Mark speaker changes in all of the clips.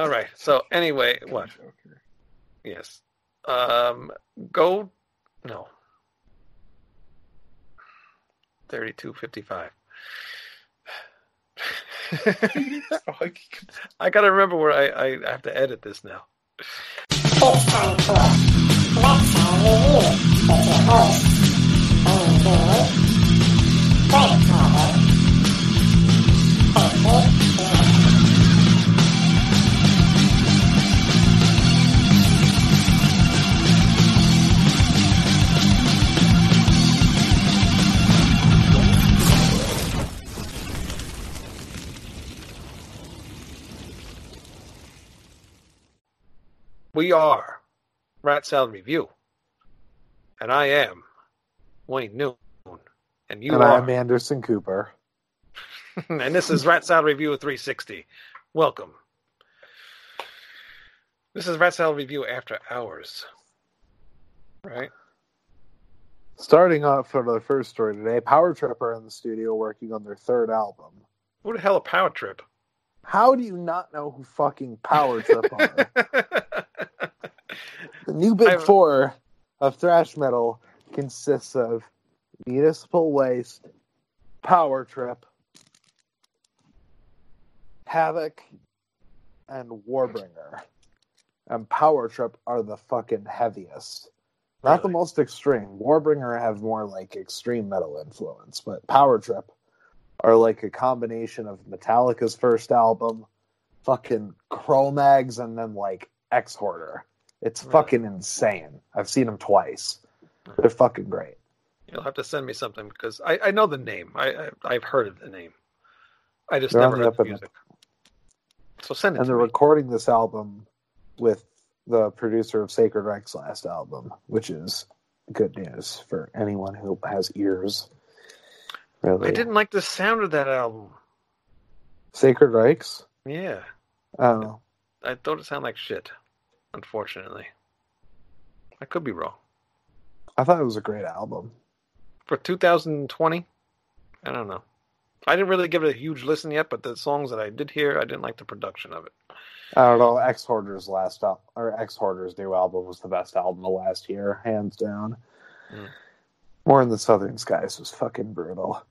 Speaker 1: All right. So anyway, what? Yes. Um, go. No. Thirty-two fifty-five. I gotta remember where I, I, I have to edit this now.
Speaker 2: It's time for Let's Have Review with your host, Andrew, Greg
Speaker 1: We are Rat Salad Review, and I am Wayne Noon, and you
Speaker 3: and
Speaker 1: are,
Speaker 3: I'm Anderson Cooper.
Speaker 1: and this is Rat Salad Review 360. Welcome. This is Rat Salad Review After Hours, right?
Speaker 3: Starting off for the first story today, Power Trip are in the studio working on their third album.
Speaker 1: Who the hell a power trip?
Speaker 3: How do you not know who fucking Power Trip are? The new big
Speaker 1: I've-
Speaker 3: four of thrash metal consists of Municipal Waste, Power Trip, Havok, and Warbringer. And Power Trip are the fucking heaviest. Not the most extreme. Warbringer have more like extreme metal influence, but Power Trip are like a combination of Metallica's first album, fucking Cro-Mags, and then like Exhorder. It's
Speaker 1: Really?
Speaker 3: fucking insane. I've seen them twice. They're fucking great.
Speaker 1: You'll have to send me something because I, I know the name. I, I I've heard of the name. I just
Speaker 3: They're
Speaker 1: never
Speaker 3: on the
Speaker 1: heard the
Speaker 3: up and up.
Speaker 1: music. So send it
Speaker 3: And
Speaker 1: to
Speaker 3: they're
Speaker 1: me.
Speaker 3: recording this album with the producer of Sacred Reich's last album, which is good news for anyone who has ears. Really.
Speaker 1: I didn't like the sound of that album.
Speaker 3: Sacred Reich?
Speaker 1: Yeah,
Speaker 3: I.
Speaker 1: I thought it sounded like shit. Unfortunately, I could be wrong.
Speaker 3: I thought it was a great album.
Speaker 1: For 2020, I don't know. I didn't really give it a huge listen yet, but the songs that I did hear, I didn't like the production of it.
Speaker 3: I don't know. Exhorder's last al- or Exhorder's new album was the best album of last year, hands down.
Speaker 1: Mm.
Speaker 3: Mourn the Southern Skies was fucking brutal.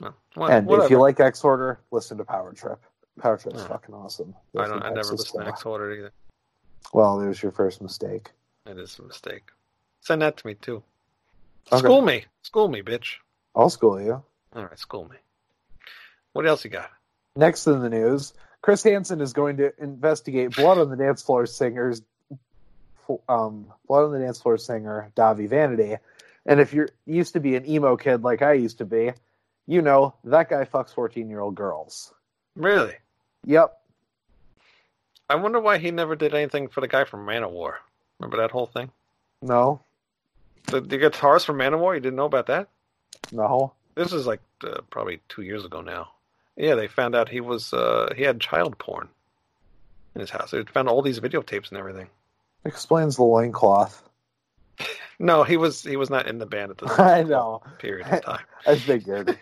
Speaker 1: No, what-
Speaker 3: and if you like Exhorder, listen to Power Trip. Power Trip's
Speaker 1: Yeah.
Speaker 3: fucking awesome.
Speaker 1: I don't. I never listened to. Exhorder either.
Speaker 3: Well, there's your first mistake.
Speaker 1: It is a mistake. Send that to me too.
Speaker 3: Okay.
Speaker 1: School me, school me, bitch.
Speaker 3: I'll school you.
Speaker 1: All right, school me. What else you got?
Speaker 3: Next in the news, Chris Hansen is going to investigate Blood on the Dance Floor singers, um, Blood on the Dance Floor singer Dahvie Vanity. And if you're used to be an emo kid like I used to be, you know that guy fucks fourteen year old girls.
Speaker 1: Really?
Speaker 3: Yep.
Speaker 1: I wonder why he never did anything for the guy from Manowar. Remember that whole thing?
Speaker 3: No.
Speaker 1: The, the guitarist from Manowar. You didn't know about that?
Speaker 3: No.
Speaker 1: This is like uh, probably two years ago now. Yeah, they found out he was uh, he had child porn in his house. They found all these videotapes and everything.
Speaker 3: Explains the loincloth.
Speaker 1: No, he was he was not in the band at this
Speaker 3: I know.
Speaker 1: period of time.
Speaker 3: I figured.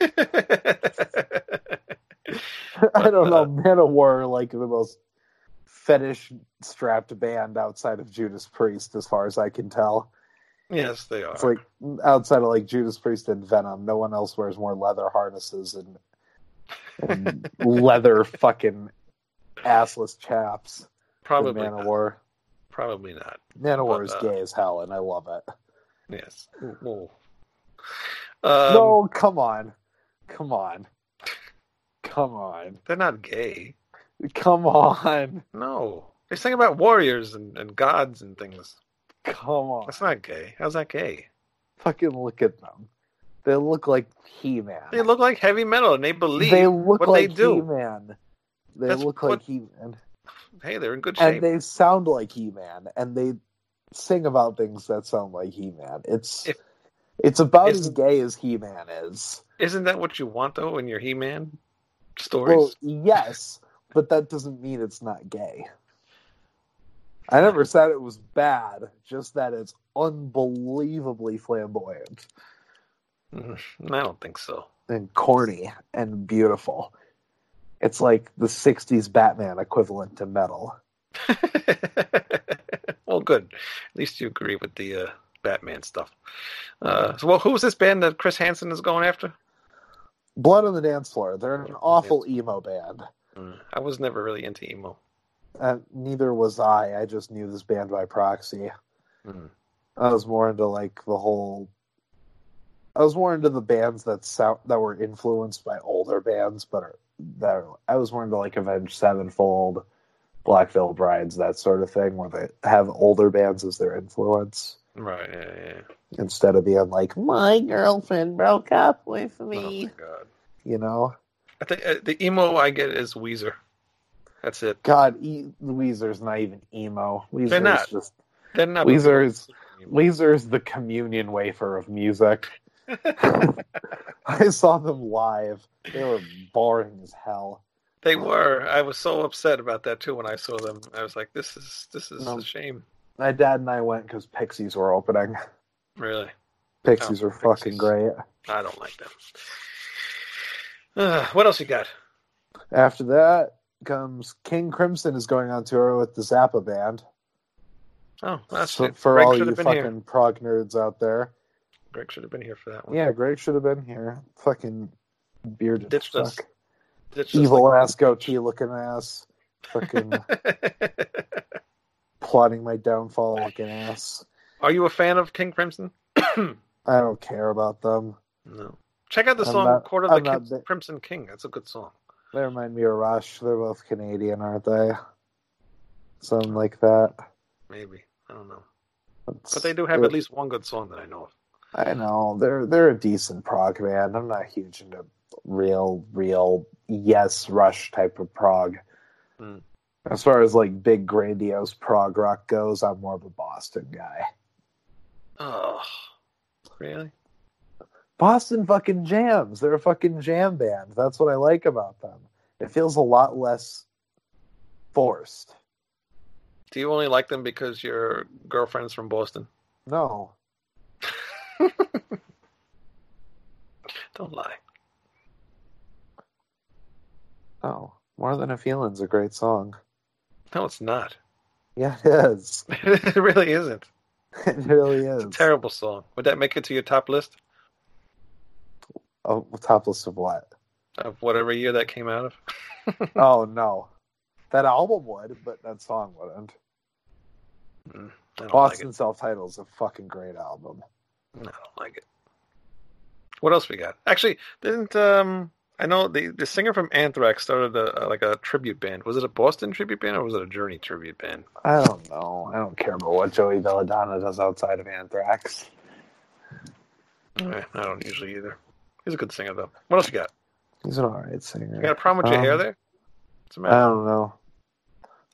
Speaker 3: I don't know. Manowar are like the most fetish strapped band outside of Judas Priest, as far as I can tell.
Speaker 1: yes, they are.
Speaker 3: It's like outside of like Judas Priest and Venom, no one else wears more leather harnesses and, and leather fucking assless chaps than
Speaker 1: probably not.
Speaker 3: Manowar.
Speaker 1: Probably not.
Speaker 3: Manowar is
Speaker 1: uh,
Speaker 3: gay as hell, and I love it.
Speaker 1: Yes. Whoa. Um,
Speaker 3: no, come on, come on, come on,
Speaker 1: they're not gay.
Speaker 3: come on,
Speaker 1: No, they sing about warriors and, and gods and things.
Speaker 3: come on.
Speaker 1: That's not gay. How's that gay?
Speaker 3: Fucking look at them. They look like He-Man.
Speaker 1: They look like heavy metal and they believe
Speaker 3: They look
Speaker 1: what
Speaker 3: like
Speaker 1: they do.
Speaker 3: He-Man. They
Speaker 1: That's
Speaker 3: look
Speaker 1: what-
Speaker 3: like He-Man.
Speaker 1: Hey, they're in good shape.
Speaker 3: and they sound like He-Man, and they sing about things that sound like He-Man. It's
Speaker 1: If-
Speaker 3: it's about as gay as He-Man is.
Speaker 1: Isn't that what you want though in your He-Man stories?
Speaker 3: Well, yes, but that doesn't mean it's not gay. I never said it was bad, just that it's unbelievably flamboyant
Speaker 1: Mhm. I don't think so.
Speaker 3: and corny and beautiful. It's like the '60s Batman equivalent to metal.
Speaker 1: well, good. At least you agree with the uh, Batman stuff. Uh, so, well, who's this band that Chris Hansen is going after?
Speaker 3: Blood on the Dance Floor. They're an awful emo band.
Speaker 1: I was never really into emo.
Speaker 3: Uh, neither was I. I just knew this band by proxy.
Speaker 1: Mm.
Speaker 3: I was more into like the whole. I was more into the bands that sound that were influenced by older bands, but are, that are, I was more into like Avenged Sevenfold, Black Veil Brides, that sort of thing, where they have older bands as their influence
Speaker 1: Right, yeah, yeah.
Speaker 3: instead of being like my girlfriend broke up with
Speaker 1: Oh
Speaker 3: me,
Speaker 1: my god.
Speaker 3: you know.
Speaker 1: I think uh, the emo I get is Weezer. That's it.
Speaker 3: God, e- Weezer's not even emo. Weezer's
Speaker 1: They're not.
Speaker 3: just
Speaker 1: They're not.
Speaker 3: Weezer's Weezer's the communion wafer of music. I saw them live. They were boring as hell.
Speaker 1: They were. I was so upset about that too when I saw them. I was like, "This is this is
Speaker 3: No.
Speaker 1: a shame."
Speaker 3: My dad and I went because Pixies were opening.
Speaker 1: Really,
Speaker 3: Pixies
Speaker 1: Oh,
Speaker 3: were fucking great.
Speaker 1: I don't like them. Uh, what else you got?
Speaker 3: After that comes King Crimson is going on tour with the Zappa band.
Speaker 1: Oh, that's
Speaker 3: So for
Speaker 1: Greg
Speaker 3: all you fucking
Speaker 1: here.
Speaker 3: prog nerds out there.
Speaker 1: Greg should have been here for that one.
Speaker 3: Yeah, Greg should have been here. Fucking bearded
Speaker 1: Ditched us.
Speaker 3: fuck.
Speaker 1: Us
Speaker 3: Evil
Speaker 1: like-
Speaker 3: ass goatee looking ass. Fucking plotting my downfall looking ass.
Speaker 1: Are you a fan of King Crimson?
Speaker 3: I don't care about them.
Speaker 1: No. Check out the song "Court of the
Speaker 3: I'm not
Speaker 1: Kim-
Speaker 3: bi-
Speaker 1: Crimson King." That's a good song.
Speaker 3: They remind me of Rush. They're both Canadian, aren't they? Something like that.
Speaker 1: Maybe I don't know,
Speaker 3: It's-
Speaker 1: but they do have at least one good song that I know of.
Speaker 3: I know they're they're a decent prog band. I'm not huge into real, real yes Rush type of prog.
Speaker 1: Hmm.
Speaker 3: As far as like big grandiose prog rock goes, I'm more of a Boston guy.
Speaker 1: Oh, really?
Speaker 3: Boston fucking jams. They're a fucking jam band. That's what I like about them. It feels a lot less forced.
Speaker 1: Do you only like them because your girlfriend's from Boston?
Speaker 3: No.
Speaker 1: Don't lie.
Speaker 3: Oh, More Than a Feeling's a great song.
Speaker 1: No, it's not.
Speaker 3: Yeah, it is.
Speaker 1: it really isn't.
Speaker 3: It really is.
Speaker 1: It's a terrible song. Would that make it to your top list
Speaker 3: Oh, top list of what?
Speaker 1: of whatever year that came out of?
Speaker 3: oh no, that album would, but that song wouldn't.
Speaker 1: Don't
Speaker 3: Boston Self Titled is a fucking great album.
Speaker 1: like I don't like it. What else we got? Actually, didn't um I know the the singer from Anthrax started a, a like a tribute band. Was it a Boston tribute band or was it a Journey tribute band?
Speaker 3: I don't know. I don't care about what Joey Belladonna does outside of Anthrax.
Speaker 1: Eh, I don't usually either. He's a good singer though. What else you got?
Speaker 3: He's an alright singer.
Speaker 1: You got a problem with your
Speaker 3: Um,
Speaker 1: hair there? What's the
Speaker 3: I don't know.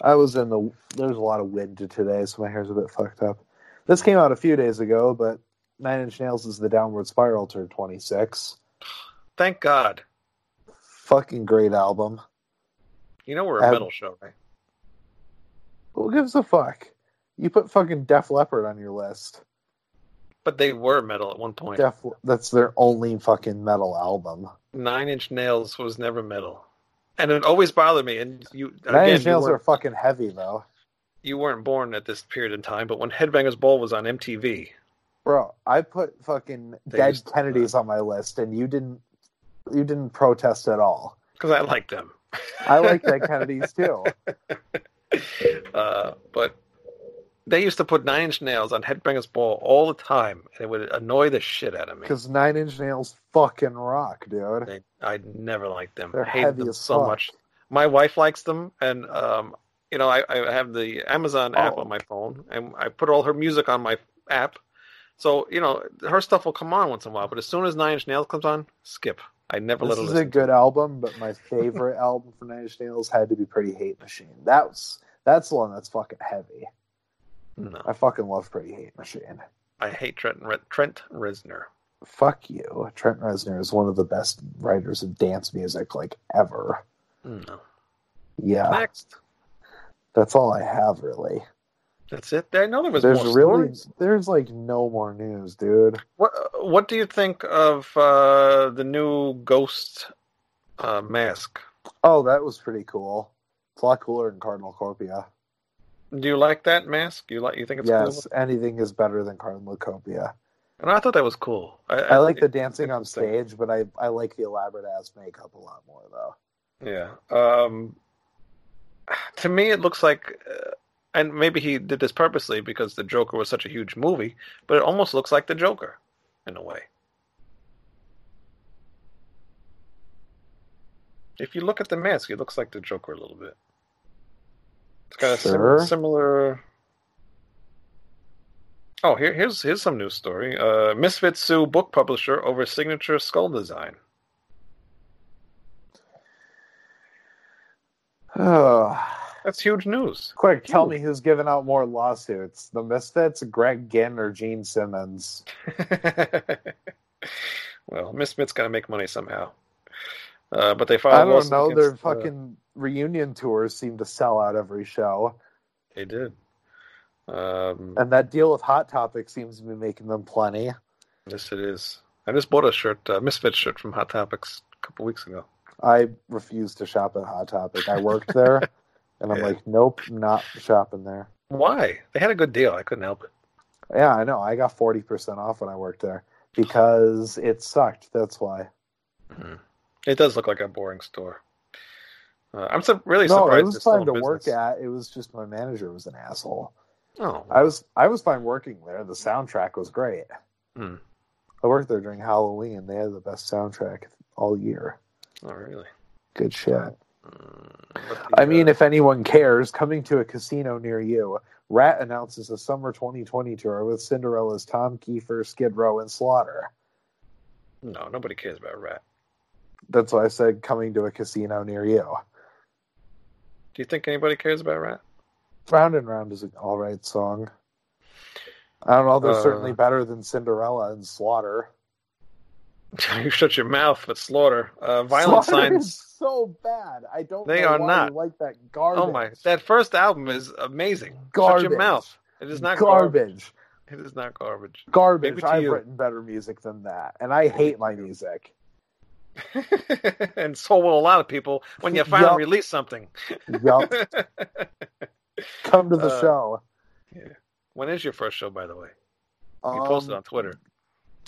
Speaker 3: I was in the. There's a lot of wind today, so my hair's a bit fucked up. This came out a few days ago, but Nine Inch Nails is the Downward Spiral turned 26.
Speaker 1: Thank God.
Speaker 3: Fucking great album.
Speaker 1: You know we're a metal show, right?
Speaker 3: Who gives a fuck? You put fucking Def Leppard on your list.
Speaker 1: But they were metal at one point.
Speaker 3: Def, that's their only fucking metal album.
Speaker 1: Nine Inch Nails was never metal, and it always bothered me. And you
Speaker 3: Nine
Speaker 1: again,
Speaker 3: Inch Nails are fucking heavy though,
Speaker 1: you weren't born at this period in time. But when Headbangers Ball was on MTV,
Speaker 3: bro. I put fucking
Speaker 1: They
Speaker 3: Dead Kennedys on my list, and you didn't. You didn't protest at all.
Speaker 1: because I like them.
Speaker 3: I like Dead Kennedys too.
Speaker 1: uh, but they used to put Nine Inch Nails on Headbangers Ball all the time, and it would annoy the shit out of me.
Speaker 3: Because Nine Inch Nails fucking rock, dude.
Speaker 1: They, I never liked them.
Speaker 3: They're
Speaker 1: I hated
Speaker 3: heavy
Speaker 1: them
Speaker 3: as
Speaker 1: so
Speaker 3: fuck.
Speaker 1: much. My wife likes them, and um, you know, I, I have the Amazon app
Speaker 3: Oh.
Speaker 1: on my phone, and I put all her music on my app. So you know, her stuff will come on once in a while, but as soon as Nine Inch Nails comes on, skip. I never
Speaker 3: This
Speaker 1: let her
Speaker 3: is a good album, but my favorite album from Nine Inch Nails had to be Pretty Hate Machine. That's that's the one that's fucking heavy.
Speaker 1: No,
Speaker 3: I fucking love Pretty Hate Machine.
Speaker 1: I hate Trent Re- Trent Reznor.
Speaker 3: Fuck you. Trent Reznor is one of the best writers of dance music like ever.
Speaker 1: No.
Speaker 3: Yeah,
Speaker 1: Next,
Speaker 3: that's all I have really.
Speaker 1: that's it. I know there was
Speaker 3: There's really
Speaker 1: stories.
Speaker 3: there's like no more news, dude.
Speaker 1: What What do you think of uh, the new Ghost uh, mask?
Speaker 3: Oh, that was pretty cool. It's a lot cooler than Cardinal Copia.
Speaker 1: Do you like that mask? You like? You think it's
Speaker 3: yes,
Speaker 1: cool?
Speaker 3: anything is better than Cardinal
Speaker 1: And I thought that was cool. I,
Speaker 3: I like the dancing on stage, but I, I like the elaborate ass makeup a lot more though.
Speaker 1: Yeah. Um, to me, it looks like, uh, and maybe he did this purposely because the Joker was such a huge movie, but it almost looks like the Joker in a way. If you look at the mask, it looks like the Joker a little bit. It's got a sim- similar. Oh, here, here's here's some news story. Uh, Misfits sue book publisher over signature skull design. Oh, That's huge news.
Speaker 3: Quick, tell
Speaker 1: Huge.
Speaker 3: me who's giving out more lawsuits: the Misfits, Greg Ginn, or Gene Simmons?
Speaker 1: well, Misfits got to make money somehow. Uh, but they
Speaker 3: I
Speaker 1: filed. a
Speaker 3: don't know. Their
Speaker 1: uh,
Speaker 3: fucking reunion tours seem to sell out every show,
Speaker 1: they did. Um,
Speaker 3: and that deal with Hot Topic seems to be making them plenty.
Speaker 1: yes, it is. I just bought a shirt, a Misfits shirt from Hot Topics a couple weeks ago.
Speaker 3: I refuse to shop at Hot Topic. I worked there, and I'm
Speaker 1: Yeah.
Speaker 3: like, nope, not shopping there.
Speaker 1: Why? They had a good deal. I couldn't help it.
Speaker 3: Yeah, I know. I got forty percent off when I worked there because it sucked. That's why.
Speaker 1: It does look like a boring store. Uh, I'm su- really
Speaker 3: No,
Speaker 1: surprised.
Speaker 3: it was fine to
Speaker 1: business.
Speaker 3: work at. It was just my manager was an asshole.
Speaker 1: Oh,
Speaker 3: I was I was fine working there. The soundtrack was great.
Speaker 1: Hmm.
Speaker 3: I worked there during Halloween. They had the best soundtrack all year.
Speaker 1: oh really?
Speaker 3: Good shit.
Speaker 1: Mm,
Speaker 3: I mean,
Speaker 1: uh,
Speaker 3: if anyone cares, coming to a casino near you, Ratt announces a summer 2020 tour with Cinderella's Tom Kiefer, Skid Row, and Slaughter.
Speaker 1: no, nobody cares about Ratt.
Speaker 3: That's why I said coming to a casino near you.
Speaker 1: Do you think anybody cares about Ratt?
Speaker 3: Round and Round is an all right song. I don't know. They're
Speaker 1: Uh,
Speaker 3: certainly better than Cinderella and Slaughter.
Speaker 1: you shut your mouth, but Slaughter. Uh, violent
Speaker 3: Slaughter
Speaker 1: signs.
Speaker 3: is so bad. I don't.
Speaker 1: They
Speaker 3: know
Speaker 1: are
Speaker 3: why
Speaker 1: not.
Speaker 3: You like that garbage.
Speaker 1: Oh my! That first album is amazing. Shut your mouth. It is not garbage.
Speaker 3: garbage.
Speaker 1: It is not garbage.
Speaker 3: Garbage. I've
Speaker 1: you.
Speaker 3: written better music than that, and I hate my music.
Speaker 1: and so will a lot of people when you finally
Speaker 3: Yup.
Speaker 1: release something.
Speaker 3: Yup. Come to the
Speaker 1: Uh,
Speaker 3: show.
Speaker 1: when is your first show, by the way? You
Speaker 3: Um,
Speaker 1: posted on Twitter.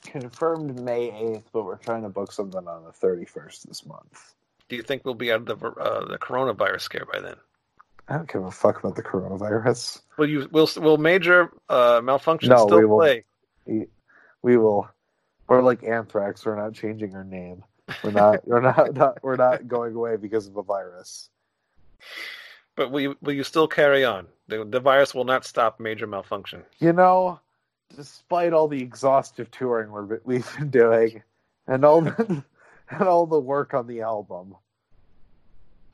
Speaker 3: Confirmed May eighth, but we're trying to book something on the thirty first this month.
Speaker 1: Do you think we'll be out of the uh, the coronavirus scare by then?
Speaker 3: I don't give a fuck about the coronavirus.
Speaker 1: Will you will will major uh, malfunction
Speaker 3: No,
Speaker 1: still
Speaker 3: we will-
Speaker 1: play?
Speaker 3: We, we will. We're like anthrax. We're not changing our name. We're not. we're not, not. We're not going away because of a virus.
Speaker 1: But will you, will you still carry on? The, the virus will not stop major malfunction.
Speaker 3: You know, despite all the exhaustive touring we're, we've been doing, and all the, and all the work on the album,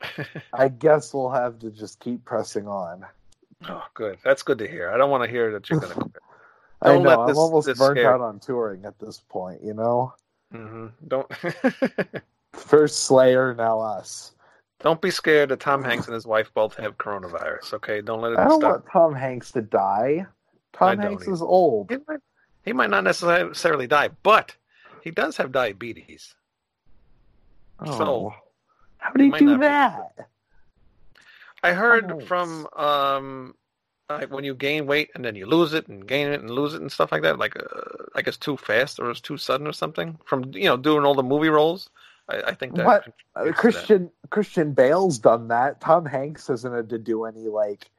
Speaker 3: I guess we'll have to just keep pressing on.
Speaker 1: Oh, good. That's good to hear. I don't want to hear that you're going to quit.
Speaker 3: I
Speaker 1: Don't
Speaker 3: know I'm almost burnt
Speaker 1: scare-
Speaker 3: out on touring at this point. You know,
Speaker 1: hmm Don't
Speaker 3: first Slayer, now us.
Speaker 1: don't be scared that Tom Hanks and his wife both have coronavirus. Okay, don't let it
Speaker 3: I don't
Speaker 1: stop.
Speaker 3: want Tom Hanks to die. Tom
Speaker 1: don't
Speaker 3: Hanks
Speaker 1: either.
Speaker 3: is old.
Speaker 1: He might, he might not necessarily die, but he does have diabetes.
Speaker 3: Oh,
Speaker 1: So,
Speaker 3: how do you
Speaker 1: might
Speaker 3: do
Speaker 1: not be-
Speaker 3: that?
Speaker 1: I heard
Speaker 3: Hanks.
Speaker 1: from um, like when you gain weight and then you lose it and gain it and lose it and stuff like that. Like uh, I guess too fast or it's too sudden or something from you know doing all the movie roles. I, I think that
Speaker 3: What? Uh,
Speaker 1: to that.
Speaker 3: Christian Christian Bale's done that. Tom Hanks hasn't had to do any like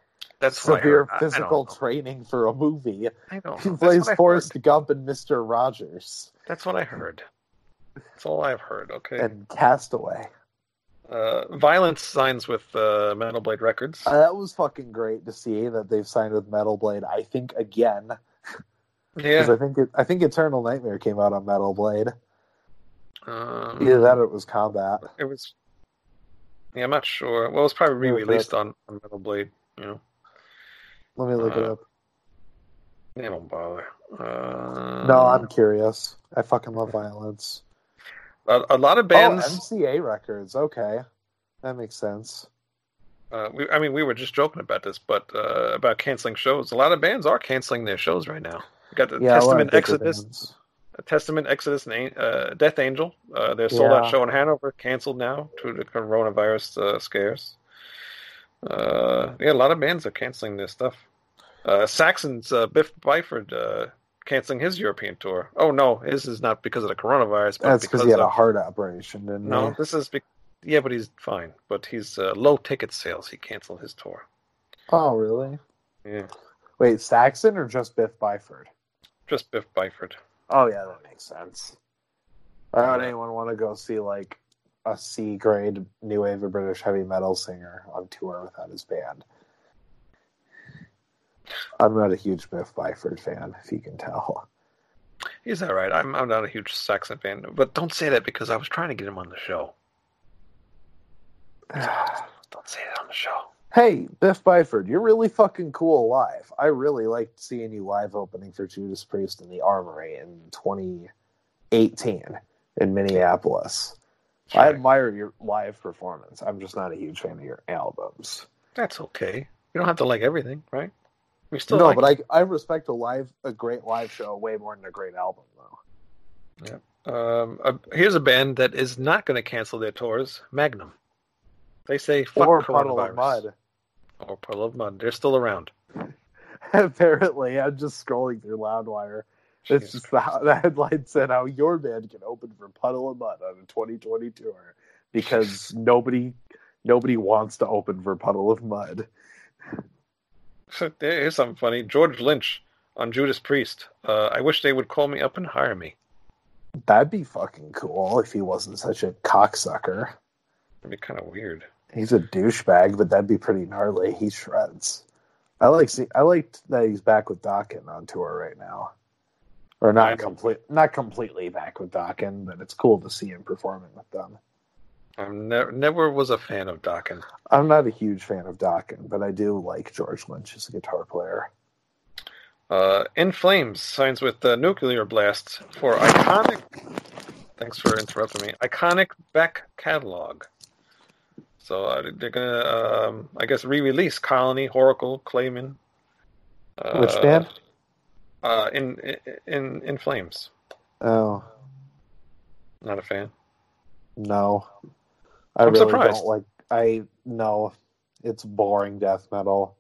Speaker 1: That's
Speaker 3: severe.
Speaker 1: I- I
Speaker 3: physical
Speaker 1: know.
Speaker 3: training for a movie.
Speaker 1: I don't
Speaker 3: He. Plays Forrest
Speaker 1: heard.
Speaker 3: Gump and Mister Rogers
Speaker 1: That's what I heard. That's all I've heard. Okay.
Speaker 3: and Castaway.
Speaker 1: Uh, Vio-Lence signs with uh, Metal Blade Records.
Speaker 3: Uh, that was fucking great to see that they've signed with Metal Blade. I think again
Speaker 1: yeah.
Speaker 3: I think it, I think Eternal Nightmare came out on Metal Blade.
Speaker 1: Um,
Speaker 3: Either that or it was Combat.
Speaker 1: It was. Yeah, I'm not sure. Well, it was probably
Speaker 3: Let me look it
Speaker 1: re-released on, on Metal Blade. You know,
Speaker 3: Let me look it
Speaker 1: Uh,
Speaker 3: up.
Speaker 1: they don't bother. Uh,
Speaker 3: No, I'm curious. I fucking love Vio-Lence.
Speaker 1: A, a lot of bands.
Speaker 3: Oh,
Speaker 1: bands.
Speaker 3: MCA Records. Okay, that makes sense.
Speaker 1: uh, we, I mean, we were just joking about this, but uh, about canceling shows. A lot of bands are canceling their shows right now. We got the
Speaker 3: Yeah, a lot of
Speaker 1: Testament Exodus.
Speaker 3: bands.
Speaker 1: Testament, Exodus, and uh, Death Angel. Uh, their sold out
Speaker 3: Yeah.
Speaker 1: show in Hanover canceled now due to coronavirus uh, scares. Uh, yeah, a lot of bands are canceling their stuff. Uh, Saxon's uh, Biff Byford uh, canceling his European tour. Oh no, his is not because of the coronavirus, but
Speaker 3: That's because he had a heart operation, didn't
Speaker 1: no.
Speaker 3: he?
Speaker 1: This is be- yeah, but he's fine. But he's uh, low ticket sales. He canceled his tour.
Speaker 3: Oh, really?
Speaker 1: Yeah,
Speaker 3: Wait, Saxon or just Biff Byford?
Speaker 1: just Biff Byford.
Speaker 3: Oh, yeah, that makes sense. Why would anyone want to go see like a C grade new wave of British heavy metal singer on tour without his band? I'm not a huge Biff Byford fan, if you can tell.
Speaker 1: He's all right. I'm I'm not a huge Saxon fan, but don't say that because I was trying to get him on the show. Don't say it on the show.
Speaker 3: Hey, Biff Byford, you're really fucking cool live. I really liked seeing you live opening for Judas Priest in the Armory in 2018 in Minneapolis. I admire your live performance. I'm just not a huge fan of your albums.
Speaker 1: That's okay. You don't have to like everything, right? We still
Speaker 3: no,
Speaker 1: like
Speaker 3: but I I respect a live a great live show way more than a great album though. Yeah.
Speaker 1: Um, uh, here's a band that is not going to cancel their tours. Magnum. They say fuck
Speaker 3: or. Puddle of Mudd.
Speaker 1: Or Puddle of Mudd. They're still around.
Speaker 3: Apparently, I'm just scrolling through Loudwire. It's just the, the headline said how your band can open for Puddle of Mudd on a 2020 tour because nobody nobody wants to open for Puddle of Mudd.
Speaker 1: Here's something funny. George Lynch on Judas Priest. Uh, I wish they would call me up and hire me.
Speaker 3: That'd be fucking cool if he wasn't such a cocksucker.
Speaker 1: It'd be kind of weird.
Speaker 3: He's a douchebag, but that'd be pretty gnarly. He shreds. I like see. I liked that he's back with Dokken on tour right now, or not complete, not completely back with Dokken, but it's cool to see him performing with them.
Speaker 1: I never never was a fan of Dokken.
Speaker 3: I'm not a huge fan of Dokken, but I do like George Lynch as a guitar player.
Speaker 1: Uh, In Flames signs with uh, Nuclear Blast for iconic. Thanks for interrupting me. Iconic back catalog. So uh, they're gonna, um, I guess, re-release Colony, Whoracle, Clayman. Uh,
Speaker 3: Which band?
Speaker 1: Uh, in in in Flames.
Speaker 3: Oh
Speaker 1: Not a fan.
Speaker 3: no, I
Speaker 1: I'm
Speaker 3: really
Speaker 1: surprised.
Speaker 3: don't like. I no, it's boring death metal,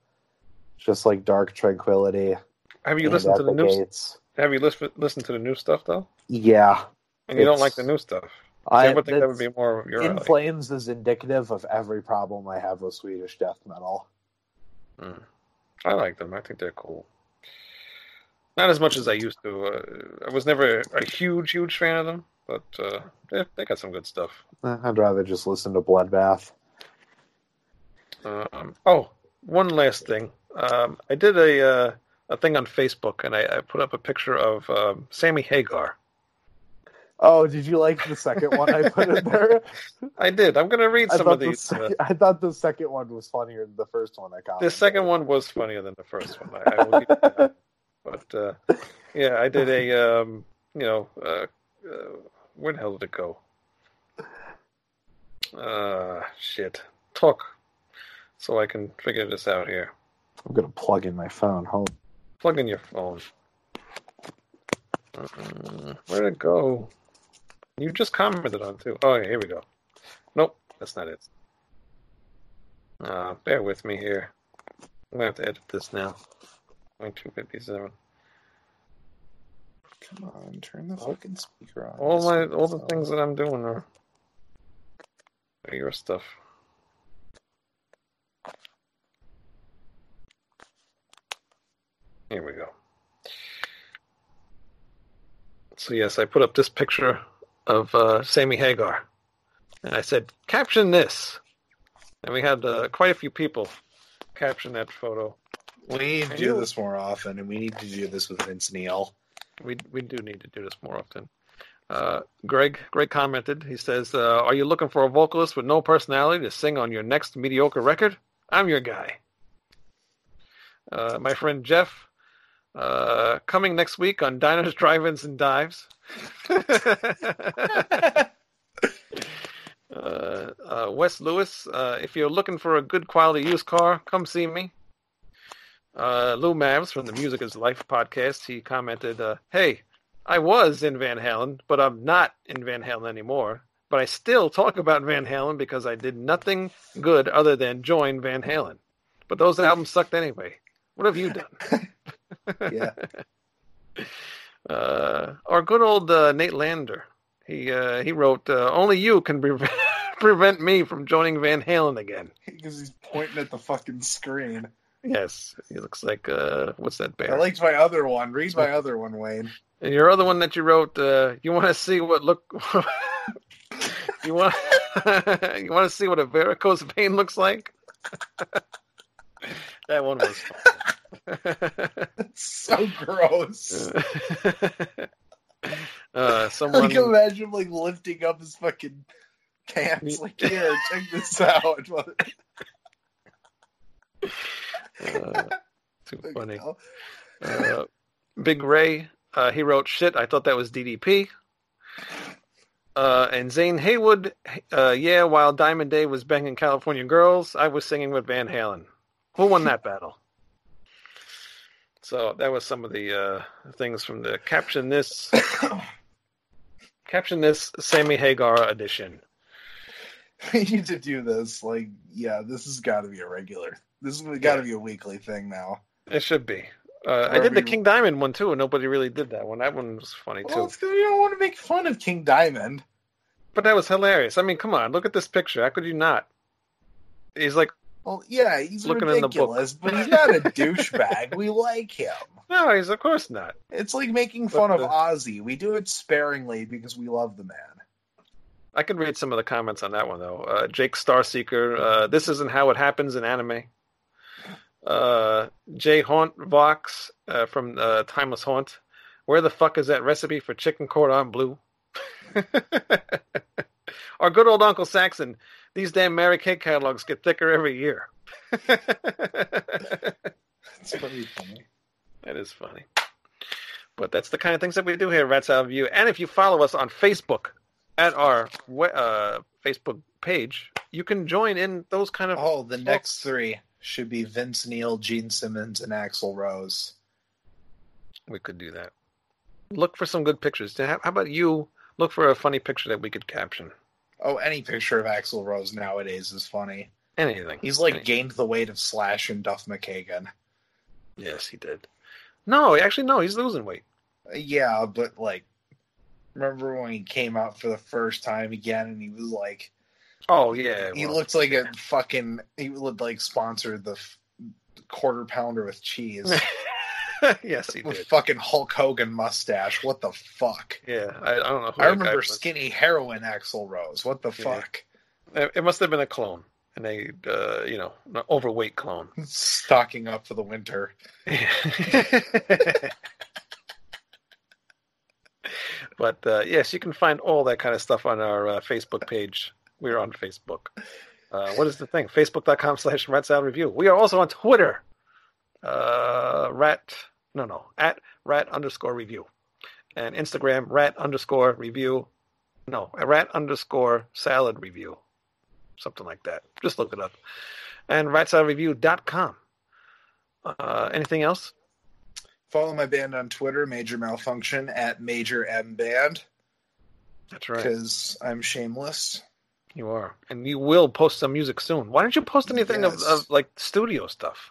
Speaker 3: just like Dark Tranquillity.
Speaker 1: Have you listened to the new?
Speaker 3: Gates.
Speaker 1: Have you listened listened to the new stuff though?
Speaker 3: Yeah,
Speaker 1: And you don't like the new stuff.
Speaker 3: I
Speaker 1: I would think that would be more of your
Speaker 3: In
Speaker 1: alley.
Speaker 3: Flames is indicative of every problem I have with Swedish death metal.
Speaker 1: Mm. I like them. I think they're cool. Not as much as I used to. Uh, I was never a huge, huge fan of them, but uh, yeah, they got some good stuff.
Speaker 3: Eh, I'd rather just listen to Bloodbath.
Speaker 1: Um, oh, one last thing. Um, I did a uh, a thing on Facebook, and I, I put up a picture of um, Sammy Hagar.
Speaker 3: Oh, did you like the second one I put in there?
Speaker 1: I did. I'm going to read some of
Speaker 3: the
Speaker 1: these. Uh,
Speaker 3: I thought the second one was funnier than the first one I got.
Speaker 1: the second one was funnier than the first one. I, I will give that. But uh, yeah, I did a um, you know uh, uh, where the hell did it go? Uh, shit. Talk, so I can figure this out here.
Speaker 3: I'm gonna plug in my phone. Hold.
Speaker 1: Plug in your phone. Uh, where'd it go? You just commented on too. Oh, yeah, here we go. Nope, that's not it. Uh, bear with me here. I'm gonna have to edit this now. Point two fifty seven.
Speaker 4: Come on, turn the fucking speaker on.
Speaker 1: All my all the things that I'm doing are, are your stuff. Here we go. So yes, I put up this picture of uh, Sammy Hagar, and I said, "Caption this," and we had uh, quite a few people caption that photo.
Speaker 4: We need to do this more often, and we need to do this with Vince Neil.
Speaker 1: We we do need to do this more often. Uh, Greg Greg commented. He says, uh, "Are you looking for a vocalist with no personality to sing on your next mediocre record? I'm your guy." Uh, my friend Jeff, uh, coming next week on Diners, Drive-ins, and Dives. uh, uh, Wes Lewis, if you're looking for a good quality used car, come see me. Uh, Lou Mavs from the Music is Life podcast, he commented, uh, Hey, I was in Van Halen, but I'm not in Van Halen anymore. But I still talk about Van Halen because I did nothing good other than join Van Halen. But those albums sucked anyway. What have you done?
Speaker 3: Yeah.
Speaker 1: uh, our good old uh, Nate Lander. He uh, he wrote, uh, "Only you can pre- prevent me from joining Van Halen again."
Speaker 3: Because he's pointing at the fucking screen.
Speaker 1: Yes, he looks like uh, what's that bear?
Speaker 3: I liked my other one. Read my other one, Wayne.
Speaker 1: And your other one that you wrote, uh, you want to see what look, you want you want to see what a varicose vein looks like. that one was.
Speaker 3: so gross.
Speaker 1: uh,
Speaker 3: I
Speaker 1: someone.
Speaker 3: can imagine like lifting up his fucking pants. Like, here, check this out.
Speaker 1: Uh, too funny. Uh, Big Ray, uh, he wrote shit. I thought that was DDP. Uh, and Zane Haywood, uh, yeah, while Diamond Dave was banging California girls, I was singing with Van Halen. Who won that battle? So that was some of the uh, things from the caption this caption this Sammy Hagar edition.
Speaker 3: we need to do this. Like, yeah, this has got to be a regular. This has got to be a weekly thing now.
Speaker 1: It should be. Uh, I did the King Diamond one too, and nobody really did that one. That one was funny too.
Speaker 3: Well, it's 'cause you don't want to make fun of King Diamond.
Speaker 1: But that was hilarious. I mean, come on, look at this picture. How could you not? He's like,
Speaker 3: Well, yeah, he's
Speaker 1: Looking in the book.
Speaker 3: but he's not a douchebag. We like him.
Speaker 1: no, he's of course not.
Speaker 3: It's like making fun
Speaker 1: But
Speaker 3: of Ozzy. We do it sparingly because we love the man.
Speaker 1: I can read some of the comments on that one though. Uh, Jake Starseeker, uh, this isn't how it happens in anime. Uh, Jay Haunt Vox uh, from uh, Timeless Haunt. Where the fuck is that recipe for chicken cordon bleu? Our good old Uncle Saxon. These damn Mary Kay catalogs get thicker every year.
Speaker 3: It's pretty funny.
Speaker 1: That is funny. But that's the kind of things that we do here at Rat Salad Review. And if you follow us on Facebook at our uh, Facebook page, you can join in those kind of.
Speaker 3: Oh, the next three should be Vince Neil, Gene Simmons, and Axl Rose.
Speaker 1: We could do that. Look for some good pictures. How about you look for a funny picture that we could caption?
Speaker 3: Oh, any picture of Axl Rose nowadays is funny.
Speaker 1: Anything.
Speaker 3: He's like
Speaker 1: Any-
Speaker 3: gained the weight of Slash and Duff McKagan.
Speaker 1: Yes, he did. No, actually, no. He's losing weight.
Speaker 3: Yeah, but like, remember when he came out for the first time again, and he was like,
Speaker 1: Oh yeah.
Speaker 3: he
Speaker 1: well,
Speaker 3: looked like a fucking, he would like sponsor the f- quarter pounder with cheese
Speaker 1: yes, he did.
Speaker 3: with
Speaker 1: did.
Speaker 3: fucking Hulk Hogan mustache. What the fuck?
Speaker 1: Yeah, I, I don't know. Who
Speaker 3: I remember skinny heroin Axl Rose. What the
Speaker 1: Yeah.
Speaker 3: fuck?
Speaker 1: It it must have been a clone, and a uh, you know, an overweight clone.
Speaker 3: Stocking up for the winter.
Speaker 1: but uh, yes, you can find all that kind of stuff on our uh, Facebook page. We're on Facebook. Uh, what is the thing? Facebook.com slash Rat Salad Review. We are also on Twitter. Uh, rat, no, no, at rat underscore review. And Instagram, rat underscore review. No, rat underscore salad review. Something like that. Just look it up. And ratsaladreview.com. Uh, anything else?
Speaker 3: Follow my band on Twitter, Major Malfunction at Major M Band,
Speaker 1: That's right.
Speaker 3: because I'm shameless.
Speaker 1: You are, and you will post some music soon. Why don't you post anything of,
Speaker 3: Yes.
Speaker 1: of like studio stuff?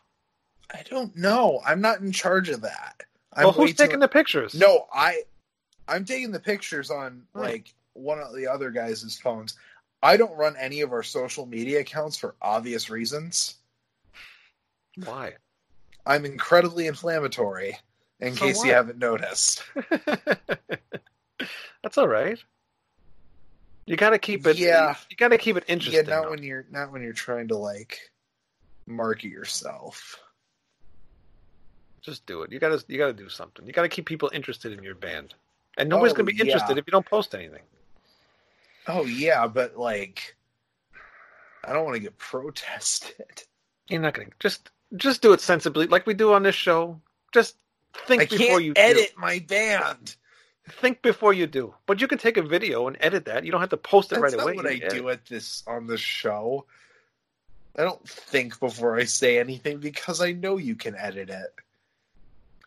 Speaker 3: I don't know. I'm not in charge of that. I'm
Speaker 1: well, who's
Speaker 3: way too-
Speaker 1: taking the pictures?
Speaker 3: No, I I'm taking the pictures on
Speaker 1: Hmm.
Speaker 3: like one of the other guys' phones. I don't run any of our social media accounts for obvious reasons.
Speaker 1: Why?
Speaker 3: I'm incredibly inflammatory, in
Speaker 1: So
Speaker 3: case you haven't noticed.
Speaker 1: That's all right. You got to keep it.
Speaker 3: Yeah.
Speaker 1: You got to keep it interesting.
Speaker 3: Yeah, not
Speaker 1: though.
Speaker 3: when you're not when you're trying to like market yourself.
Speaker 1: Just do it. You got to. You got to do something. You got to keep people interested in your band, and nobody's
Speaker 3: Oh,
Speaker 1: gonna be oh,
Speaker 3: yeah.
Speaker 1: interested if you don't post anything.
Speaker 3: Oh yeah, but like I don't want to get protested.
Speaker 1: You're not gonna just just do it sensibly, like we do on this show. Just think
Speaker 3: I
Speaker 1: before you
Speaker 3: edit my band.
Speaker 1: Think before you do. But you can take a video and edit that. You don't have to post it
Speaker 3: That's
Speaker 1: right
Speaker 3: not
Speaker 1: away.
Speaker 3: what I
Speaker 1: edit.
Speaker 3: do at this on the show. I don't think before I say anything because I know you can edit it.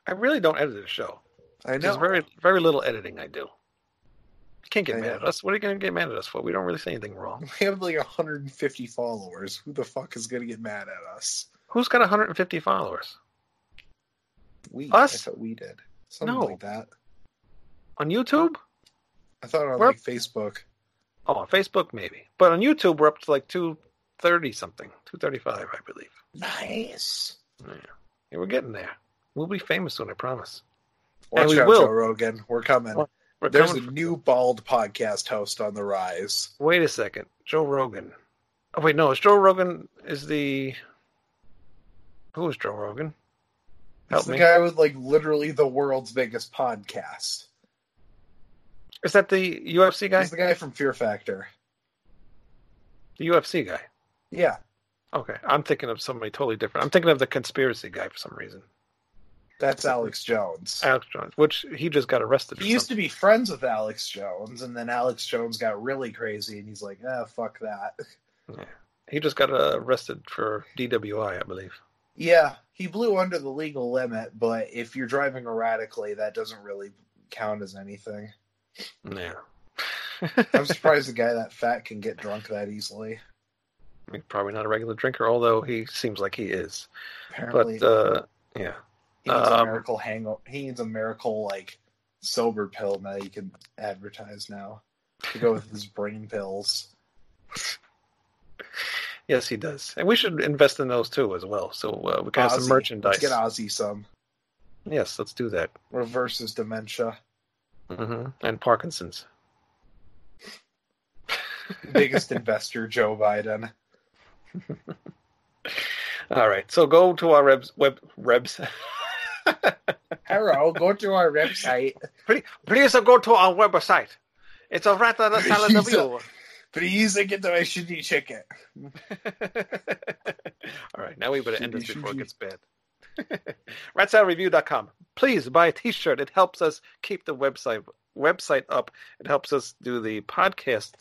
Speaker 1: I really don't edit the show.
Speaker 3: I
Speaker 1: There's
Speaker 3: know.
Speaker 1: very very little editing I do. You can't get
Speaker 3: I
Speaker 1: mad
Speaker 3: know.
Speaker 1: at us. What are you going to get mad at us for? We don't really say anything wrong.
Speaker 3: We have like 150 followers. Who the fuck is gonna get mad at us?
Speaker 1: Who's got 150 followers
Speaker 3: We.
Speaker 1: Us?
Speaker 3: We did. Something
Speaker 1: No.
Speaker 3: like that.
Speaker 1: On YouTube?
Speaker 3: I thought on
Speaker 1: We're-
Speaker 3: like Facebook.
Speaker 1: Oh, on Facebook maybe, but on YouTube we're up to like 230 something, 235 I believe.
Speaker 3: Nice.
Speaker 1: Yeah, Yeah, we're getting there. We'll be famous soon, I promise.
Speaker 3: Watch
Speaker 1: we
Speaker 3: out,
Speaker 1: will.
Speaker 3: Joe Rogan. We're coming.
Speaker 1: We're
Speaker 3: There's
Speaker 1: coming
Speaker 3: a new bald podcast host on the rise.
Speaker 1: Wait a second, Joe Rogan. Oh wait, no, is Joe Rogan is the who is Joe Rogan? Help
Speaker 3: He's the
Speaker 1: me.
Speaker 3: guy with like literally the world's biggest podcast.
Speaker 1: Is that the UFC guy?
Speaker 3: He's the guy from Fear Factor.
Speaker 1: The UFC guy.
Speaker 3: Yeah.
Speaker 1: Okay, I'm thinking of somebody totally different. I'm thinking of the conspiracy guy for some reason.
Speaker 3: That's Alex Jones.
Speaker 1: Alex Jones, which he just got arrested.
Speaker 3: He used to be friends with Alex Jones, and then Alex Jones got really crazy, and he's like, "Ah, fuck that." Yeah.
Speaker 1: He just got uh, arrested for DWI, I believe.
Speaker 3: Yeah, he blew under the legal limit, but if you're driving erratically, that doesn't really count as anything.
Speaker 1: Yeah.
Speaker 3: I'm surprised a guy that fat can get drunk that easily.
Speaker 1: I mean, probably not a regular drinker, although he seems like he is.
Speaker 3: Apparently,
Speaker 1: But uh, yeah,
Speaker 3: he needs a
Speaker 1: um,
Speaker 3: miracle hangover. He needs a miracle like sober pill that he can advertise now to go with his brain pills.
Speaker 1: yes, he does, and we should invest in those too as well. So uh, we can have some merchandise.
Speaker 3: Let's get Ozzy some.
Speaker 1: Yes, let's do that.
Speaker 3: Reverses dementia.
Speaker 1: Hmm And Parkinson's.
Speaker 3: Biggest investor, Joe Biden.
Speaker 1: All right, so go to our rebs, web rebs.
Speaker 3: Hello, go to our website.
Speaker 1: Please please go to our website. It's a rat on a salad of
Speaker 3: Please, uh,
Speaker 1: you.
Speaker 3: Please get my shitty chicken.
Speaker 1: All right, now we better end this before it gets bad. RatSaladReview.com. Please buy a T-shirt. It helps us keep the website website up. It helps us do the podcast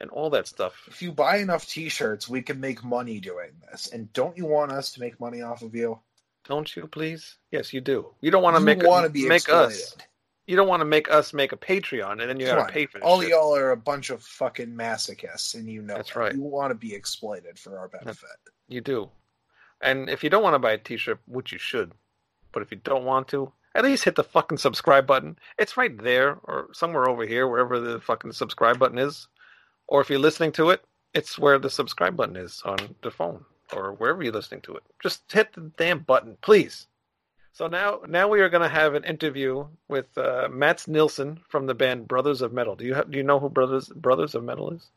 Speaker 1: and all that stuff.
Speaker 3: If you buy enough T-shirts, we can make money doing this. And don't you want us to make money off of you?
Speaker 1: Don't you, please? Yes, you do. You don't want to make
Speaker 3: want to be
Speaker 1: make
Speaker 3: exploited.
Speaker 1: us. You don't want to make us make a Patreon and then you got to pay for this
Speaker 3: All
Speaker 1: shit.
Speaker 3: y'all are a bunch of fucking masochists, and you know
Speaker 1: That's
Speaker 3: it.
Speaker 1: right.
Speaker 3: You want to be exploited for our benefit.
Speaker 1: You do. And if you don't want to buy a t-shirt, which you should, but if you don't want to, at least hit the fucking subscribe button. It's right there or somewhere over here, wherever the fucking subscribe button is. Or if you're listening to it, it's where the subscribe button is on the phone or wherever you're listening to it. Just hit the damn button, please. So now, now we are going to have an interview with uh, Mats Nilsson from the band Brothers of Metal. Do you do you know who Brothers Brothers of Metal is?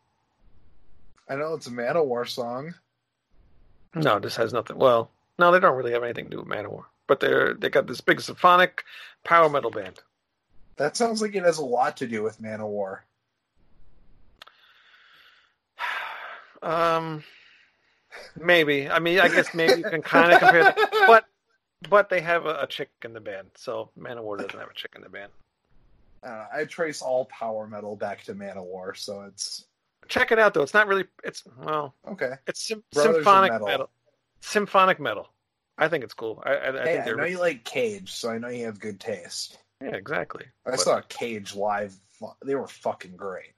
Speaker 3: I know it's a Manowar song.
Speaker 1: No, this has nothing. Well, no, they don't really have anything to do with Manowar. But they're they got this big symphonic power metal band.
Speaker 3: That sounds like it has a lot to do with Manowar.
Speaker 1: Um, maybe. I mean, I guess maybe you can kind of compare. But but they have a, a chick in the band, so Manowar doesn't have a chick in the band.
Speaker 3: Uh, I trace all power metal back to Manowar, so it's
Speaker 1: Check it out though. It's not really. It's well.
Speaker 3: okay.
Speaker 1: It's sim- symphonic
Speaker 3: Metal.
Speaker 1: metal. Symphonic metal. I think it's cool. I, I, I
Speaker 3: hey,
Speaker 1: think
Speaker 3: I know you like Cage, so I know you have good taste.
Speaker 1: yeah, exactly.
Speaker 3: I
Speaker 1: But-
Speaker 3: saw Cage live. They were fucking great.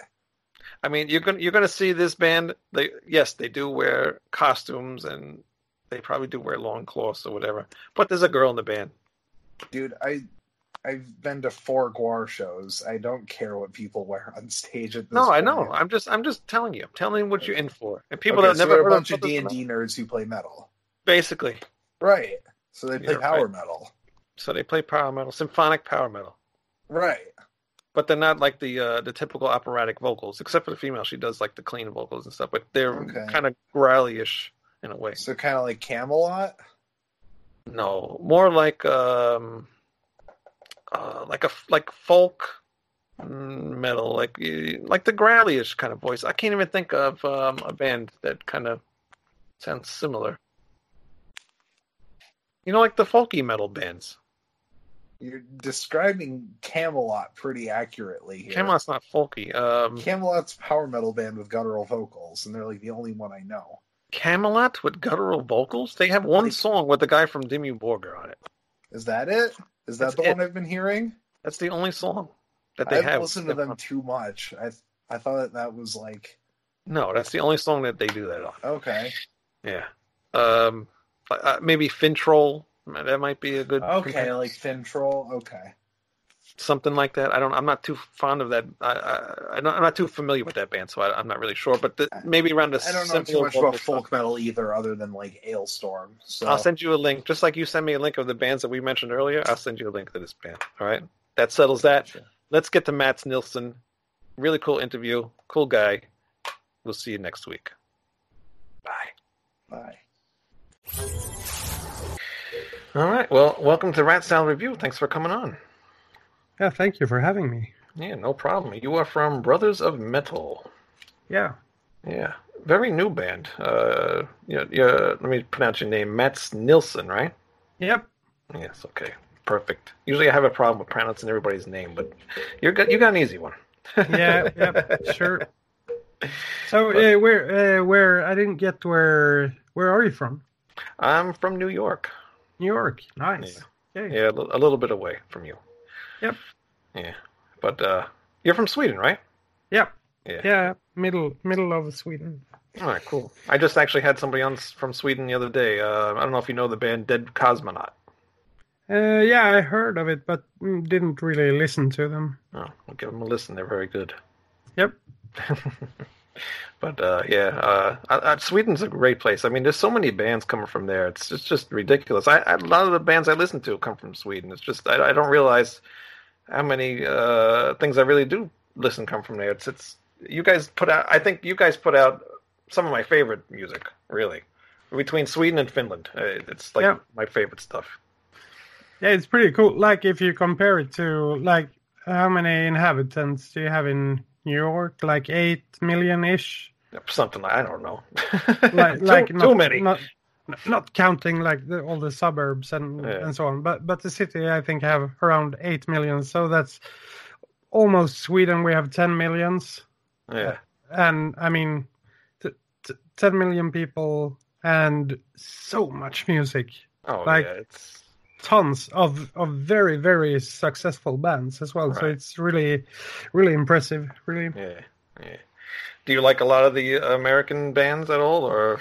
Speaker 1: I mean, you're gonna you're gonna see this band. They yes, they do wear costumes and they probably do wear long cloths or whatever. But there's a girl in the band.
Speaker 3: Dude, I I've been to four GWAR shows. I don't care what people wear on stage at this
Speaker 1: No, I know. I'm just I'm just telling you. I'm telling you what you're in for. And people
Speaker 3: Okay,
Speaker 1: that
Speaker 3: so
Speaker 1: never
Speaker 3: a bunch
Speaker 1: of
Speaker 3: D and D nerds who play metal.
Speaker 1: basically.
Speaker 3: Right. So they play power
Speaker 1: right.
Speaker 3: metal.
Speaker 1: So they play power metal, symphonic power metal.
Speaker 3: Right.
Speaker 1: But they're not like the uh, the typical operatic vocals, except for the female. She does like the clean vocals and stuff, but they're
Speaker 3: Okay.
Speaker 1: kind of growly-ish in a way.
Speaker 3: So kind of like Kamelot.
Speaker 1: No, more like um, uh, like a like folk metal, like like the growly-ish kind of voice. I can't even think of um, a band that kind of sounds similar. You know, like the folky metal bands.
Speaker 3: You're describing Kamelot pretty accurately here.
Speaker 1: Kamelot's not folky. Um,
Speaker 3: Kamelot's power metal band with guttural vocals, and they're like the only one I know.
Speaker 1: Kamelot with guttural vocals. They have one song with the guy from Dimmu Borgir on it.
Speaker 3: Is that it?
Speaker 4: Is that
Speaker 1: That's
Speaker 4: the
Speaker 1: it.
Speaker 4: one I've been hearing?
Speaker 1: That's the only song that they
Speaker 4: haven't
Speaker 1: have.
Speaker 4: listened to them too much. I I thought that, that was like
Speaker 1: No, that's the only song that they do that on.
Speaker 4: okay,
Speaker 1: Yeah. Um, uh, maybe Finntroll. That might be a good.
Speaker 4: okay, like Finntroll. Okay,
Speaker 1: something like that. I don't. I'm not too fond of that. I, I, I don't, I'm not too familiar with that band, so I, I'm not really sure. But the, maybe around the
Speaker 4: I don't know too much about
Speaker 1: stuff.
Speaker 4: folk metal either, other than like Alestorm. So
Speaker 1: I'll send you a link, just like you send me a link of the bands that we mentioned earlier. I'll send you a link to this band. All right, that settles that.
Speaker 4: Sure.
Speaker 1: Let's get to Mats Nilsson. Really cool interview. Cool guy. We'll see you next week. Bye.
Speaker 4: Bye.
Speaker 1: All right. Well, welcome to Rat Salad Review. Thanks for coming on.
Speaker 5: Yeah, thank you for having me.
Speaker 1: Yeah, no problem. You are from Brothers of Metal.
Speaker 5: Yeah.
Speaker 1: Yeah, very new band. Uh, yeah, yeah. Let me pronounce your name, Mats Nilsson, right?
Speaker 5: Yep.
Speaker 1: Yes. Okay. Perfect. Usually, I have a problem with pronouncing everybody's name, but you got you got an easy one.
Speaker 5: Yeah, yeah, sure. So, uh, where, uh, where I didn't get where, where are you from?
Speaker 1: I'm from New York.
Speaker 5: New York. Nice.
Speaker 1: Yeah, a li- a little bit away from you.
Speaker 5: Yep.
Speaker 1: Yeah, but uh, you're from Sweden, right?
Speaker 5: Yep.
Speaker 1: Yeah.
Speaker 5: Yeah, middle, middle of Sweden.
Speaker 1: All right, cool. I just actually had somebody on from Sweden the other day. Uh, I don't know if you know the band Dead Cosmonaut.
Speaker 5: Uh, yeah, I heard of it, but mm, didn't really listen to them.
Speaker 1: Oh, I'll give them a listen. They're very good.
Speaker 5: Yep.
Speaker 1: but uh, yeah, uh, uh, uh, Sweden's a great place. I mean, there's so many bands coming from there. It's it's just ridiculous. I, I a lot of the bands I listen to come from Sweden. It's just I, I don't realize how many uh, things I really do listen come from there. It's it's you guys put out. I think you guys put out some of my favorite music. Really, between Sweden and Finland, uh, it's like
Speaker 5: Yeah.
Speaker 1: my favorite stuff.
Speaker 5: Yeah, it's pretty cool. Like if you compare it to like how many inhabitants do you have in New York? Like eight million ish.
Speaker 1: Something I don't know.
Speaker 5: Like
Speaker 1: too,
Speaker 5: like
Speaker 1: too
Speaker 5: not,
Speaker 1: many.
Speaker 5: Not, not counting like the, all the suburbs and
Speaker 1: Yeah.
Speaker 5: and so on. But but the city I think have around eight million. So that's almost Sweden. We have ten millions,
Speaker 1: yeah.
Speaker 5: Uh, and I mean, t- t- ten million people and so much music.
Speaker 1: Oh
Speaker 5: like-
Speaker 1: yeah. It's
Speaker 5: tons of of very very successful bands as well
Speaker 1: Right.
Speaker 5: so it's really really impressive really
Speaker 1: Yeah, yeah. Do you like a lot of the American bands at all, or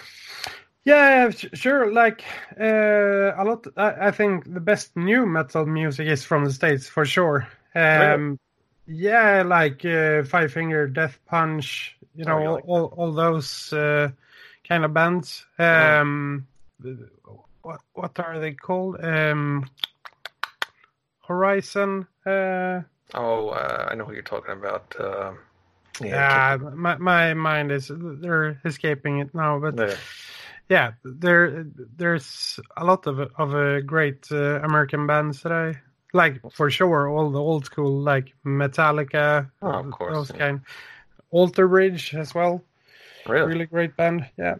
Speaker 5: yeah sure like uh, a lot I, I think the best new metal music is from the states for sure. Um yeah like uh, five finger death punch you
Speaker 1: Oh,
Speaker 5: know
Speaker 1: you like
Speaker 5: all, all those uh, kind of bands. Um what what are they called? Um horizon uh
Speaker 1: oh, uh, I know who you're talking about. Um,
Speaker 5: Yeah, my my mind is they're escaping it now, but
Speaker 1: yeah,
Speaker 5: yeah, there there's a lot of of uh, great uh, American bands that I like for sure. All the old school like Metallica,
Speaker 1: Oh, of course,
Speaker 5: those
Speaker 1: yeah.
Speaker 5: kind. Alter Bridge as well,
Speaker 1: really.
Speaker 5: really great band. Yeah,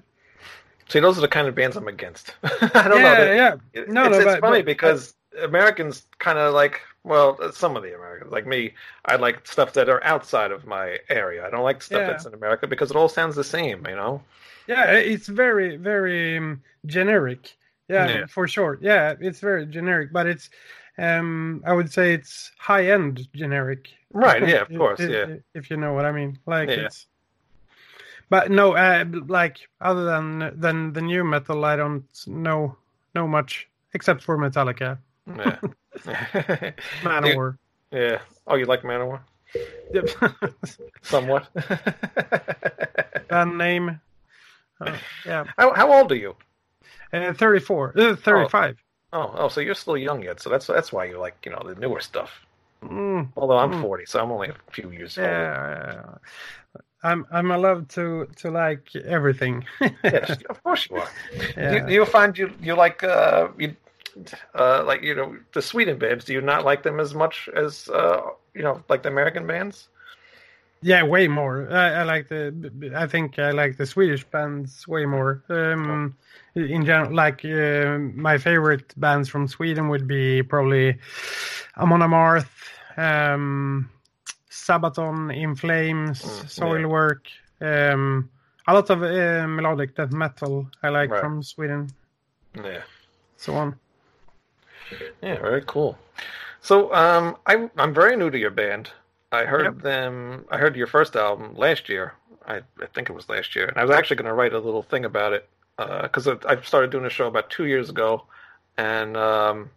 Speaker 1: See, those are the kind of bands I'm against. I don't
Speaker 5: yeah,
Speaker 1: know. They-
Speaker 5: yeah.
Speaker 1: it-
Speaker 5: No,
Speaker 1: it's,
Speaker 5: no,
Speaker 1: it's
Speaker 5: but-
Speaker 1: funny
Speaker 5: but-
Speaker 1: because Americans kind of like, well, some of the Americans, like me, I like stuff that are outside of my area. I don't like stuff
Speaker 5: Yeah.
Speaker 1: that's in America because it all sounds the same, you know.
Speaker 5: Yeah, it's very, very um, generic. Yeah,
Speaker 1: Yeah.
Speaker 5: for sure. Yeah, it's very generic, but it's, um, I would say it's high end generic.
Speaker 1: Right? Yeah, of course.
Speaker 5: if-
Speaker 1: Yeah.
Speaker 5: If you know what I mean, like
Speaker 1: Yeah.
Speaker 5: it's. But no, uh, like other than than the new metal, I don't know know much except for Metallica,
Speaker 1: Yeah.
Speaker 5: Manowar.
Speaker 1: yeah. Oh, you like Manowar?
Speaker 5: Yep.
Speaker 1: Somewhat.
Speaker 5: Band name. Uh, yeah,
Speaker 1: how, how old are you?
Speaker 5: uh, 34, uh, 35.
Speaker 1: Oh, oh, so you're still young yet. So that's that's why you like you know the newer stuff.
Speaker 5: Mm.
Speaker 1: Although I'm
Speaker 5: Mm.
Speaker 1: 40, so I'm only a few years older.
Speaker 5: Yeah, I'm I'm allowed to to like everything.
Speaker 1: Yes, of course you are.
Speaker 5: Yeah.
Speaker 1: Do, you, do you find you you like uh you uh like you know the Sweden bands? Do you not like them as much as uh you know like the American bands?
Speaker 5: Yeah, way more. I, I like the. I think I like the Swedish bands way more. Um, in general, like uh, my favorite bands from Sweden would be probably Amon Amarth, um, Sabaton, In Flames,
Speaker 1: Mm, yeah.
Speaker 5: Soilwork. Um, a lot of uh, melodic death metal I like
Speaker 1: Right.
Speaker 5: from Sweden.
Speaker 1: Yeah,
Speaker 5: So on.
Speaker 1: yeah, very cool. So um, I I'm very new to your band. I heard
Speaker 5: Yep.
Speaker 1: them. I heard your first album last year. I, I think it was last year, and I was actually going to write a little thing about it because I I started doing a show about two years ago, and um,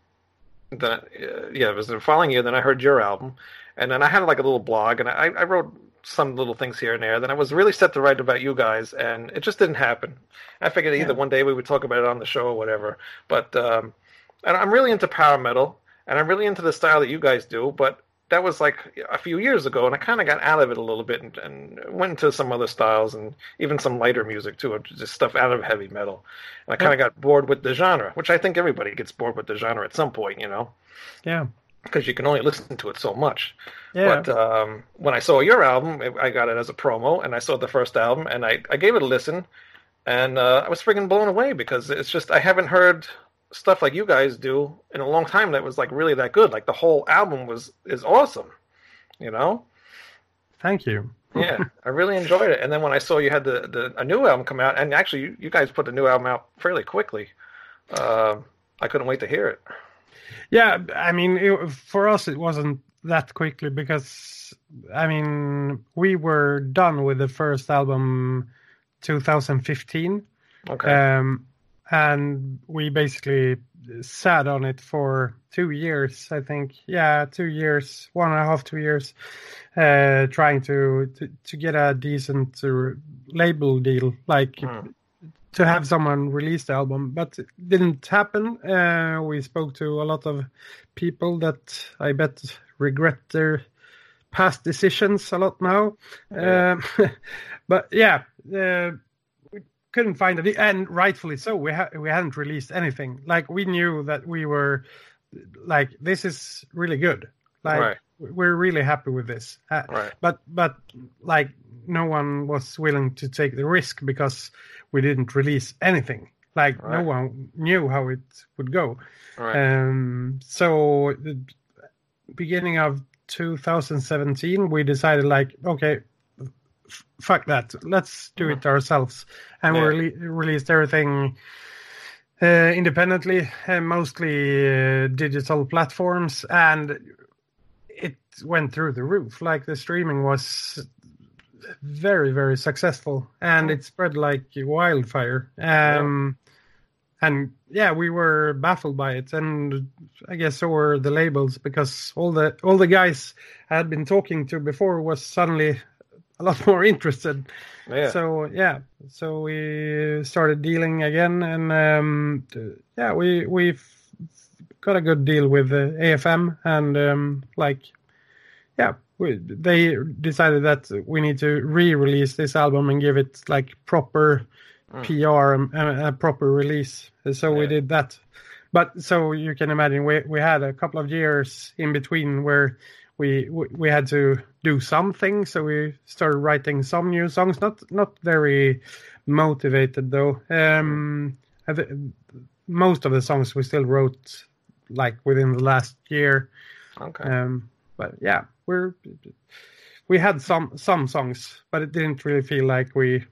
Speaker 1: then uh, yeah, it was the following year. Then I heard your album, and then I had like a little blog, and I, I wrote some little things here and there. Then I was really set to write about you guys, and it just didn't happen. I figured either
Speaker 5: Yeah.
Speaker 1: one day we would talk about it on the show or whatever. But um, and I'm really into power metal, and I'm really into the style that you guys do. But that was like a few years ago, and I kind of got out of it a little bit and, and went into some other styles and even some lighter music too, just stuff out of heavy metal. And I kind of got bored with the genre, which I think everybody gets bored with the genre at some point, you know,
Speaker 5: Yeah.
Speaker 1: because you can only listen to it so much.
Speaker 5: Yeah.
Speaker 1: But um, when I saw your album, I got it as a promo, and I saw the first album, and I, I gave it a listen, and uh, I was friggin' blown away because it's just I haven't heard stuff like you guys do in a long time that was like really that good. Like the whole album was is awesome, you know.
Speaker 5: Thank you.
Speaker 1: Yeah, I really enjoyed it. And then when I saw you had the, the a new album come out, and actually you, you guys put the new album out fairly quickly, uh, I couldn't wait to hear it.
Speaker 5: Yeah, I mean, it, for us, it wasn't that quickly because, I mean, we were done with the first album 2015.
Speaker 1: Okay.
Speaker 5: Um, and we basically sat on it for two years, I think. Yeah, two years, one and a half, two years, uh, trying to, to, to get a decent uh, label deal, like
Speaker 1: Hmm.
Speaker 5: to have someone release the album. But it didn't happen. Uh, we spoke to a lot of people that I bet regret their past decisions a lot now.
Speaker 1: Yeah.
Speaker 5: Um, but yeah, uh, couldn't find it, and rightfully so. We ha- we hadn't released anything. Like we knew that we were like this is really good. Like
Speaker 1: Right.
Speaker 5: we're really happy with this. Uh,
Speaker 1: right.
Speaker 5: but but like no one was willing to take the risk because we didn't release anything. Like no one knew how it would go.
Speaker 1: Right.
Speaker 5: Um, so the beginning of 2017, we decided like, okay, fuck that, let's do it ourselves, and
Speaker 1: Yeah.
Speaker 5: we rele- released everything uh, independently, uh, mostly uh, digital platforms, and it went through the roof. Like the streaming was very very successful. And it spread like wildfire. Um and yeah we were baffled by it. And i guess so were the labels because all the all the guys i had been talking to before was suddenly a lot more interested
Speaker 1: Yeah.
Speaker 5: so yeah so we started dealing again and um yeah we we've got a good deal with uh, afm and um like yeah we, they decided that we need to re-release this album and give it like proper
Speaker 1: Mm.
Speaker 5: PR and and a proper release. So we did that. But so you can imagine we we had a couple of years in between where we we, had to do something. So we started writing some new songs. Not not very motivated though. Um, most of the songs we still wrote like within the last year.
Speaker 1: okay.
Speaker 5: Um, but yeah, we're we had some some songs, but it didn't really feel like we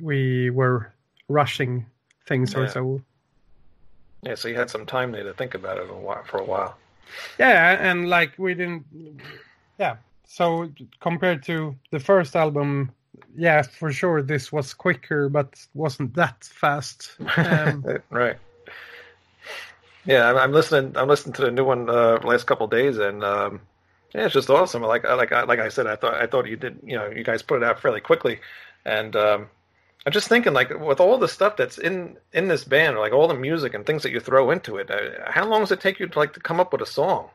Speaker 5: we were rushing things or so.
Speaker 1: yeah. So you had some time there to think about it a while, for a while.
Speaker 5: Yeah, and like we didn't. Yeah, so compared to the first album, yeah, for sure this was quicker, but wasn't that fast. Um,
Speaker 1: right. Yeah, I'm, I'm listening. I'm listening to the new one uh, last couple days, and um, yeah, it's just awesome. Like, I- like, I- like I said, I thought, I thought you did. You know, you guys put it out fairly quickly, and um, I'm just thinking, like, with all the stuff that's in in this band, like all the music and things that you throw into it, uh, how long does it take you to like to come up with a song?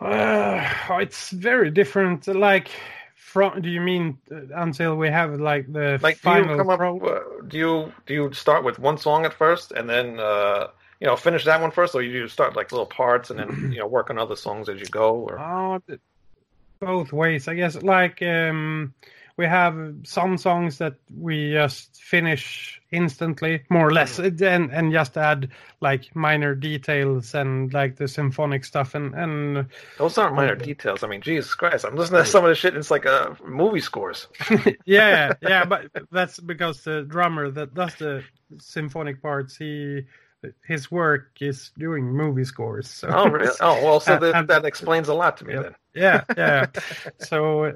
Speaker 5: Uh, it's very different. Like, from do you mean uh, until we have like the
Speaker 1: Like, do you
Speaker 5: final
Speaker 1: up? Uh, do you do you start with one song at first, and then uh, you know finish that one first, or you start like little parts and then you know work on other songs as you go? Or
Speaker 5: Oh, both ways, I guess. Like um, we have some songs that we just finish instantly, more or less, and and just add like minor details and like the symphonic stuff, and and
Speaker 1: those aren't minor details. I mean, Jesus Christ, I'm listening to some of the shit. And it's like uh, movie scores.
Speaker 5: yeah, yeah, but that's because the drummer that does the symphonic parts, he his work is doing movie scores. So
Speaker 1: Oh, really? Oh, well, so
Speaker 5: And-
Speaker 1: that,
Speaker 5: and-
Speaker 1: that explains a lot to me then.
Speaker 5: yeah, yeah. so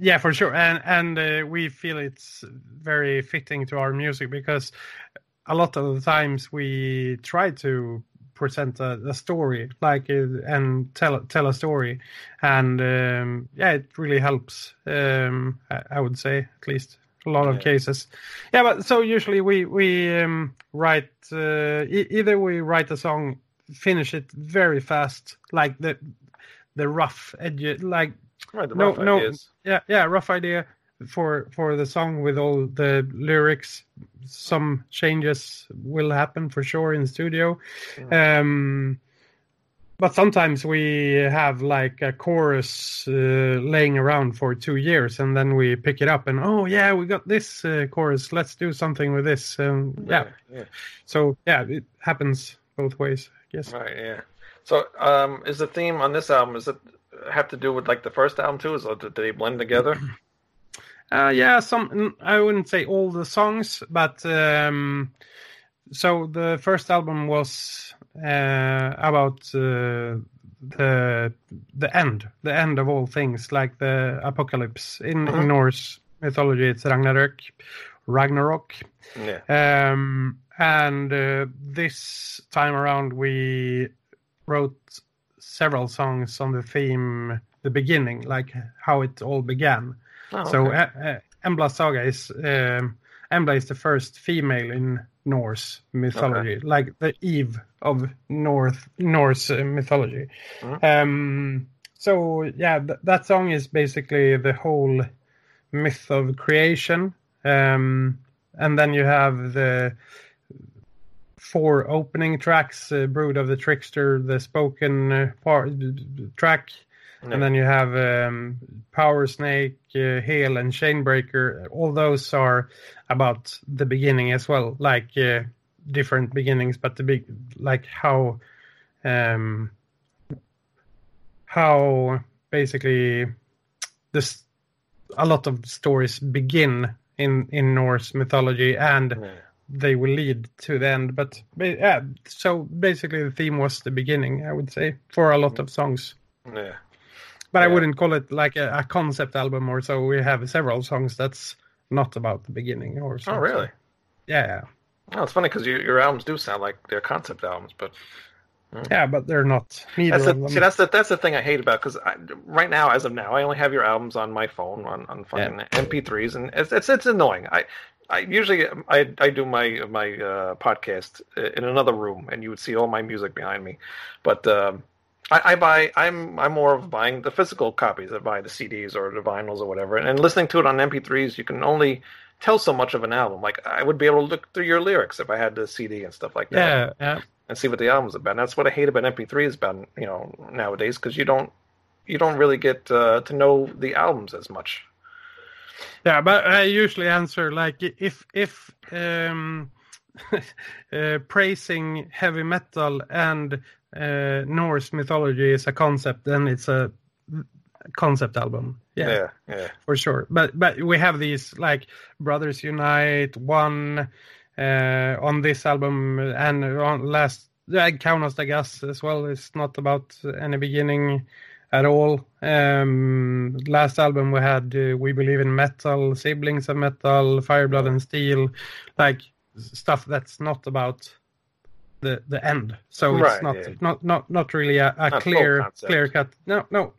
Speaker 5: yeah, for sure, and and uh, we feel it's very fitting to our music because a lot of the times we try to present a, a story like uh, and tell tell a story. And um, yeah it really helps um, I, I would say at least a lot of cases. Yeah but so usually we we um, write uh, e- either we write a song finish it very fast like the the rough edge like
Speaker 1: Right,
Speaker 5: No,
Speaker 1: rough
Speaker 5: no.
Speaker 1: ideas.
Speaker 5: yeah yeah rough idea for for the song with all the lyrics some changes will happen for sure in studio um but sometimes we have like a chorus uh, laying around for two years and then we pick it up and oh yeah we got this uh, chorus let's do something with this um, yeah
Speaker 1: yeah.
Speaker 5: so yeah it happens both ways i guess
Speaker 1: Right, yeah. So, um, is the theme on this album, is it have to do with like the first album too? Is do they blend together?
Speaker 5: Uh, yeah, some I wouldn't say all the songs, but um, so the first album was uh, about uh, the the end, the end of all things, like the apocalypse in,
Speaker 1: Mhm.
Speaker 5: in Norse mythology. It's Ragnarök, Ragnarok,
Speaker 1: Yeah.
Speaker 5: um, and uh, this time around we wrote several songs on the theme, the beginning, like how it all began.
Speaker 1: Oh,
Speaker 5: So
Speaker 1: okay.
Speaker 5: uh, uh, Embla Saga is um, Embla is the first female in Norse mythology, like the Eve of North Norse uh, mythology.
Speaker 1: Mhm.
Speaker 5: Um, so yeah, th- that song is basically the whole myth of creation, um, and then you have the four opening tracks: uh, "Brood of the Trickster," the spoken uh, part, track,
Speaker 1: Yeah.
Speaker 5: and then you have um, Power Snake, uh, Hail, and Chainbreaker. All those are about the beginning as well, like uh, different beginnings, but the big, like how, um, how basically this a lot of stories begin in in Norse mythology and
Speaker 1: Yeah.
Speaker 5: They will lead to the end. But yeah, so basically the theme was the beginning, I would say, for a lot of songs.
Speaker 1: Yeah.
Speaker 5: But I wouldn't call it like a, a concept album or so. We have several songs that's not about the beginning or so.
Speaker 1: Oh, really?
Speaker 5: Yeah, yeah,
Speaker 1: Oh, it's funny because your, your albums do sound like they're concept albums, but hmm.
Speaker 5: yeah, but they're not. Neither
Speaker 1: that's the, see that's the that's the thing I hate about because right now, as of now, I only have your albums on my phone on on fucking MP3s, and it's it's, it's annoying. I. I usually I I do my my uh, podcast in another room, and you would see all my music behind me. But um, I, I buy I'm I'm more of buying the physical copies. I buy the CDs or the vinyls or whatever, and, and listening to it on MP3s, you can only tell so much of an album. Like I would be able to look through your lyrics if I had the CD and stuff like that
Speaker 5: yeah, yeah.
Speaker 1: and see what the album's about. And that's what I hate about MP3s about you know nowadays because you don't you don't really get uh, to know the albums as much.
Speaker 5: Yeah, but I usually answer like if if um, uh, praising heavy metal and uh, Norse mythology is a concept, then it's a concept album. Yeah,
Speaker 1: yeah, yeah.
Speaker 5: for sure. But but we have these like Brothers Unite, one uh, on this album, and on last count Kaunas, I guess as well. It's not about any beginning at all. Um, last album we had uh, We Believe in Metal, Siblings of Metal, Fireblood and Steel, like stuff that's not about the the end. So
Speaker 1: Right,
Speaker 5: it's not
Speaker 1: yeah.
Speaker 5: not not not really a, a clear
Speaker 1: concept.
Speaker 5: clear cut. No, no.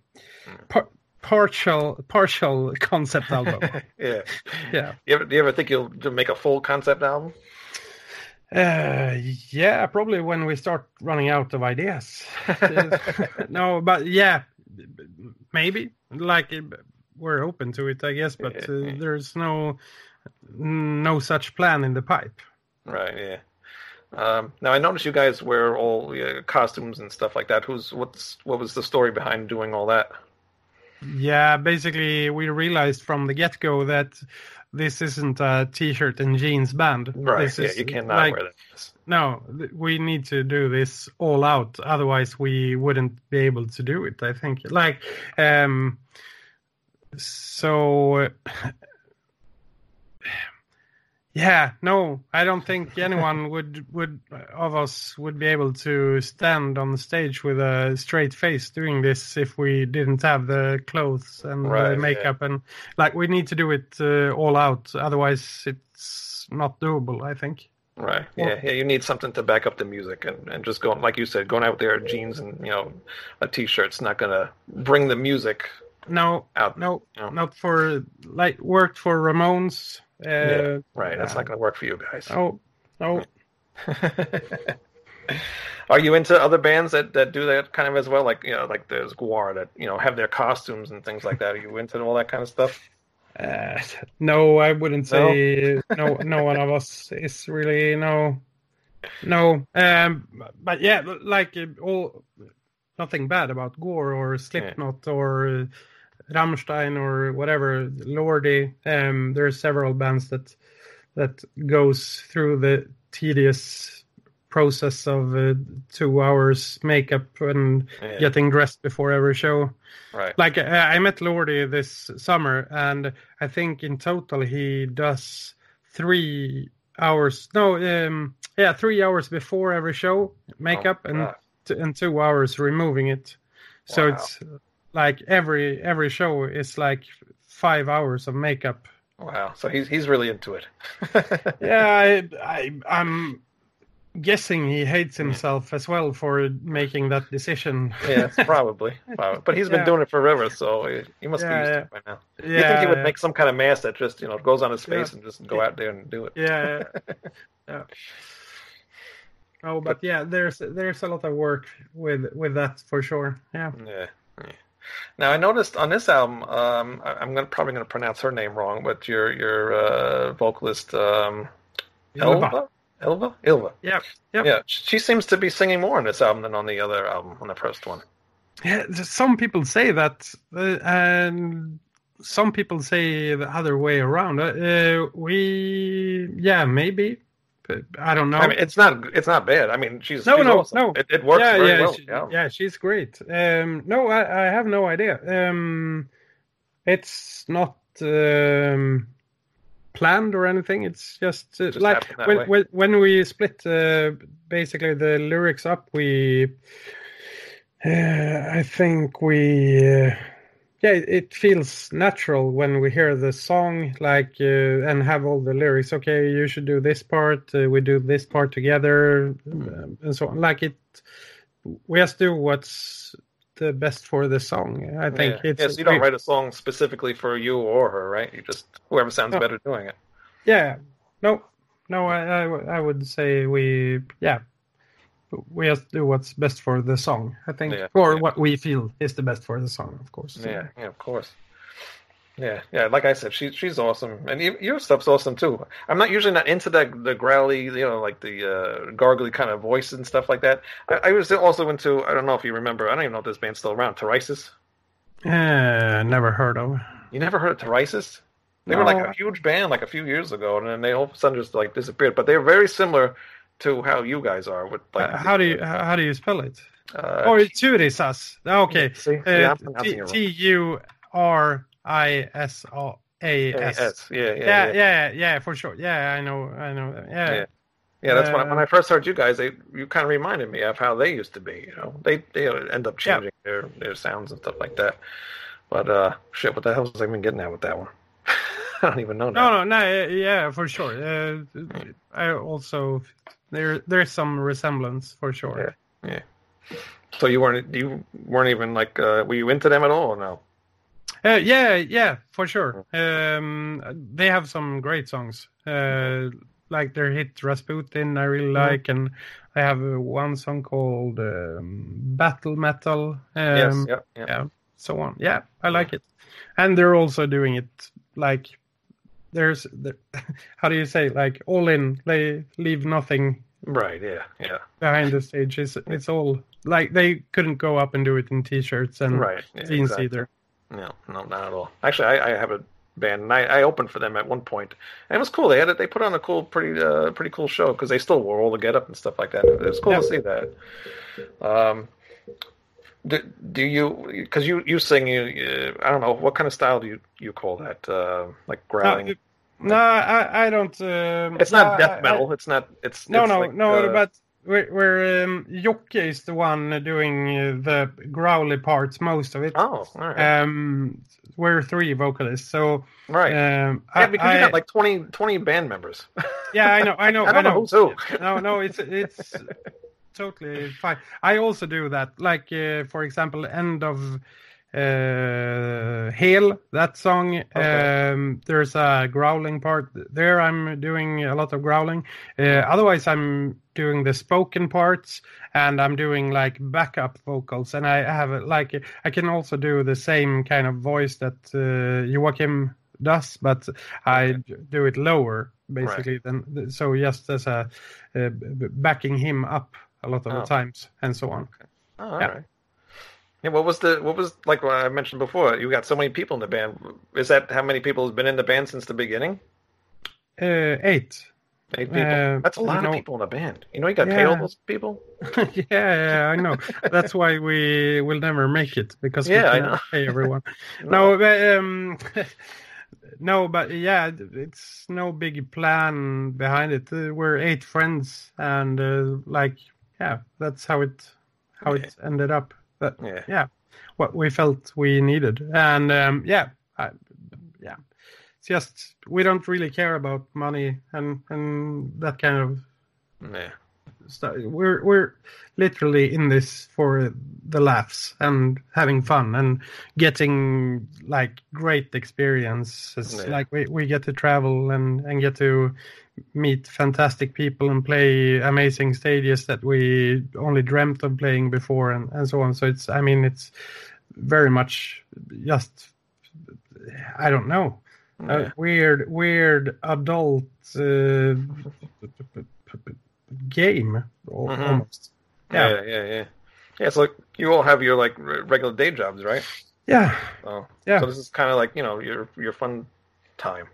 Speaker 5: Par- partial partial concept album.
Speaker 1: yeah.
Speaker 5: yeah.
Speaker 1: You ever, do you ever think you'll make a full concept album?
Speaker 5: Uh, yeah, probably when we start running out of ideas. no, but yeah, maybe. Like we're open to it, I guess, but uh, there's no no such plan in the pipe.
Speaker 1: Right. Yeah. Um, now I noticed you guys wear all uh, costumes and stuff like that. Who's what's what was the story behind doing all that?
Speaker 5: Yeah, basically, we realized from the get go that this isn't a t-shirt and jeans band.
Speaker 1: Right.
Speaker 5: This
Speaker 1: yeah.
Speaker 5: is
Speaker 1: You cannot
Speaker 5: like-
Speaker 1: wear that.
Speaker 5: No, we need to do this all out. Otherwise, we wouldn't be able to do it. I think. Like, um, so Yeah, no, I don't think anyone would would of us would be able to stand on the stage with a straight face doing this if we didn't have the clothes and
Speaker 1: Right,
Speaker 5: the
Speaker 1: yeah.
Speaker 5: makeup and like we need to do it uh, all out. Otherwise, it's not doable. I think.
Speaker 1: Right. Yeah. Yeah. You need something to back up the music, and, and just going like you said, going out there in jeans and you know a t-shirt's not gonna bring the music
Speaker 5: No,
Speaker 1: out.
Speaker 5: no,
Speaker 1: No.
Speaker 5: not for like worked for Ramones. Uh,
Speaker 1: Yeah, Right. That's
Speaker 5: yeah.
Speaker 1: not gonna work for you guys.
Speaker 5: Oh, no.
Speaker 1: Are you into other bands that, that do that kind of as well? Like you know, like there's GWAR that you know have their costumes and things like that. Are you into all that kind of stuff?
Speaker 5: Uh, no, I wouldn't say no. no. one of us is really no, no. Um, but yeah, like uh, all, nothing bad about GWAR or Slipknot or Rammstein or whatever. Lordi. Um, there are several bands that that goes through the tedious process of uh, two hours makeup and
Speaker 1: Yeah.
Speaker 5: getting dressed before every show
Speaker 1: Right.
Speaker 5: like uh, I met Lordi this summer, and I think in total he does three hours. No, um, yeah, three hours before every show makeup,
Speaker 1: Oh,
Speaker 5: and t- and two hours removing it. So
Speaker 1: Wow.
Speaker 5: it's like every every show is like five hours of makeup.
Speaker 1: Wow. So he's he's really into it.
Speaker 5: Yeah, I, I I'm guessing he hates hmm. himself as well for making that decision.
Speaker 1: Yes, probably. Probably. But he's been
Speaker 5: Yeah.
Speaker 1: doing it forever, so he, he must be
Speaker 5: Yeah,
Speaker 1: used to it by now.
Speaker 5: yeah,
Speaker 1: you think he would
Speaker 5: yeah.
Speaker 1: make some kind of mask that just you know goes on his
Speaker 5: Yeah.
Speaker 1: face and just go out there and do it?
Speaker 5: yeah, yeah. yeah. Oh, but yeah, there's there's a lot of work with with that for sure. Yeah.
Speaker 1: Yeah. Yeah. Now I noticed on this album, um, I- I'm gonna, probably going to pronounce her name wrong, but your your uh, vocalist um, Elva, Elva, Ilva.
Speaker 5: Yeah. Yep.
Speaker 1: Yeah, she seems to be singing more on this album than on the other album, on the first one.
Speaker 5: Yeah. Some people say that, uh, and some people say the other way around. Uh, we, yeah, maybe. I don't know.
Speaker 1: I mean, it's not it's not bad. I mean, she's
Speaker 5: No,
Speaker 1: she's
Speaker 5: no,
Speaker 1: awesome.
Speaker 5: no.
Speaker 1: It, it works
Speaker 5: yeah,
Speaker 1: very
Speaker 5: yeah,
Speaker 1: well.
Speaker 5: she-
Speaker 1: yeah.
Speaker 5: yeah, she's great. Um, no, I, I have no idea. Um, it's not um, planned or anything. It's just, uh,
Speaker 1: Just
Speaker 5: like when, when when we split uh, basically the lyrics up. We, uh, I think we. Yeah, it- feels natural when we hear the song, like uh, and have all the lyrics. Okay, you should do this part. Uh, we do this part together, um, and so on. Like it, we just do what's the best for the song. I think
Speaker 1: yeah.
Speaker 5: it's
Speaker 1: yes, you don't write a song specifically for you or her, right? You just whoever sounds
Speaker 5: No.
Speaker 1: better doing it.
Speaker 5: Yeah, no, no. I I would say we yeah. We just do what's best for the song, I think,
Speaker 1: Yeah,
Speaker 5: or
Speaker 1: yeah.
Speaker 5: what we feel is the best for the song, of course.
Speaker 1: Yeah, yeah, of course. Yeah, yeah. Like I said, she's she's awesome, and you, your stuff's awesome too. I'm not usually not into that the growly, you know, like the uh, gargly kind of voice and stuff like that. I, I was also into. I don't know if you remember. I don't even know if this band's still around. Terisis.
Speaker 5: Uh, never heard of.
Speaker 1: You never heard of Terisis? They were like a huge band like a few years ago, and then they all of a sudden just like disappeared. But they're very similar to how you guys are with like.
Speaker 5: Uh, how do you how do you spell it?
Speaker 1: Uh,
Speaker 5: Oh, Turisas. Okay.
Speaker 1: see,
Speaker 5: Uh,
Speaker 1: yeah, I'm pronouncing it wrong.
Speaker 5: T U R I S O A S.
Speaker 1: yeah, yeah,
Speaker 5: Yeah,
Speaker 1: yeah.
Speaker 5: for sure. Yeah, I know, I know. Yeah,
Speaker 1: Yeah. That's when, I, when
Speaker 5: Uh,
Speaker 1: I first heard you guys. They you kind of reminded me of how they used to be. You know, they they end up changing their their sounds and stuff like that. But uh, shit, what the hell was I even getting at with that one? I don't even know. now.
Speaker 5: No, no, no. Yeah, for sure. Uh, I also there there's some resemblance for sure. Yeah.
Speaker 1: So you weren't you weren't even like uh, were you into them at all? Or no.
Speaker 5: Uh, yeah, yeah, for sure. Um, they have some great songs. Uh, like their hit Rasputin, I really
Speaker 1: Mhm.
Speaker 5: like, and I have one song called um, Battle Metal. Um,
Speaker 1: yes. Yeah. Yeah.
Speaker 5: yeah, so on. Yeah, I like it, and they're also doing it like there's the, how do you say like all in. They leave nothing
Speaker 1: Right. Yeah. Yeah.
Speaker 5: behind the stage. It's it's all like they couldn't go up and do it in t-shirts and
Speaker 1: Right. Yeah,
Speaker 5: jeans
Speaker 1: exactly.
Speaker 5: either.
Speaker 1: No, no, not at all. Actually, I, I have a band, and I, I opened for them at one point, and it was cool. They had it. They put on a cool, pretty, uh, pretty cool show because they still wore all the get up and stuff like that. It was cool
Speaker 5: Yeah.
Speaker 1: to see that. Um, do, do you? Because you you sing you, uh, I don't know what kind of style do you you call that? Uh, like growling.
Speaker 5: Uh, No, I, I don't. Um,
Speaker 1: It's not death
Speaker 5: I- I-
Speaker 1: metal. It's not. It's
Speaker 5: no,
Speaker 1: it's
Speaker 5: no,
Speaker 1: like,
Speaker 5: no.
Speaker 1: uh,
Speaker 5: but we're, we're um, Jocke is the one doing uh, the growly parts, most of it.
Speaker 1: oh, all right,
Speaker 5: Um, we're three vocalists, so
Speaker 1: right.
Speaker 5: um,
Speaker 1: yeah,
Speaker 5: I,
Speaker 1: because
Speaker 5: I,
Speaker 1: you got like 20, 20 band members.
Speaker 5: yeah, I know, I know,
Speaker 1: I don't know
Speaker 5: know.
Speaker 1: who's who.
Speaker 5: no, no, it's it's totally fine. I also do that. Like uh, for example, end of uh Hail, that song.
Speaker 1: Okay.
Speaker 5: Um, there's a growling part there. I'm doing a lot of growling. Uh, otherwise, I'm doing the spoken parts and I'm doing like backup vocals. And I have like I can also do the same kind of voice that uh, Joachim does, but I do it lower basically than so just as a uh, backing him up a lot of
Speaker 1: Oh.
Speaker 5: the times and so on.
Speaker 1: Oh, all
Speaker 5: Yeah.
Speaker 1: right. Yeah, what was the what was like what I mentioned before? You got so many people in the band. Is that how many people have been in the band since the beginning?
Speaker 5: Uh, eight.
Speaker 1: Eight people.
Speaker 5: Uh,
Speaker 1: That's a lot
Speaker 5: no.
Speaker 1: of people in a band. You know, you got to pay all those people.
Speaker 5: yeah, yeah, I know. That's why we will never make it because
Speaker 1: Yeah,
Speaker 5: we
Speaker 1: know.
Speaker 5: cannot pay everyone. no, but, um, no, but yeah, it's no big plan behind it. Uh, we're eight friends, and uh, like, yeah, that's how it how it ended up. But
Speaker 1: Yeah.
Speaker 5: yeah, what we felt we needed, and um, yeah, I, yeah, it's just we don't really care about money and and that kind of
Speaker 1: Yeah.
Speaker 5: stuff. We're we're literally in this for the laughs and having fun and getting like great experiences.
Speaker 1: Yeah.
Speaker 5: Like we, we get to travel and and get to meet fantastic people and play amazing stages that we only dreamt of playing before and, and so on. So it's I mean it's very much just I don't know
Speaker 1: Yeah.
Speaker 5: a weird, weird adult uh, game
Speaker 1: Mhm.
Speaker 5: almost.
Speaker 1: yeah,
Speaker 5: Yeah.
Speaker 1: yeah, yeah, yeah. So like, you all have your like regular day jobs, right?
Speaker 5: Yeah,
Speaker 1: Oh,
Speaker 5: Yeah.
Speaker 1: So this is kind of like you know your your fun time,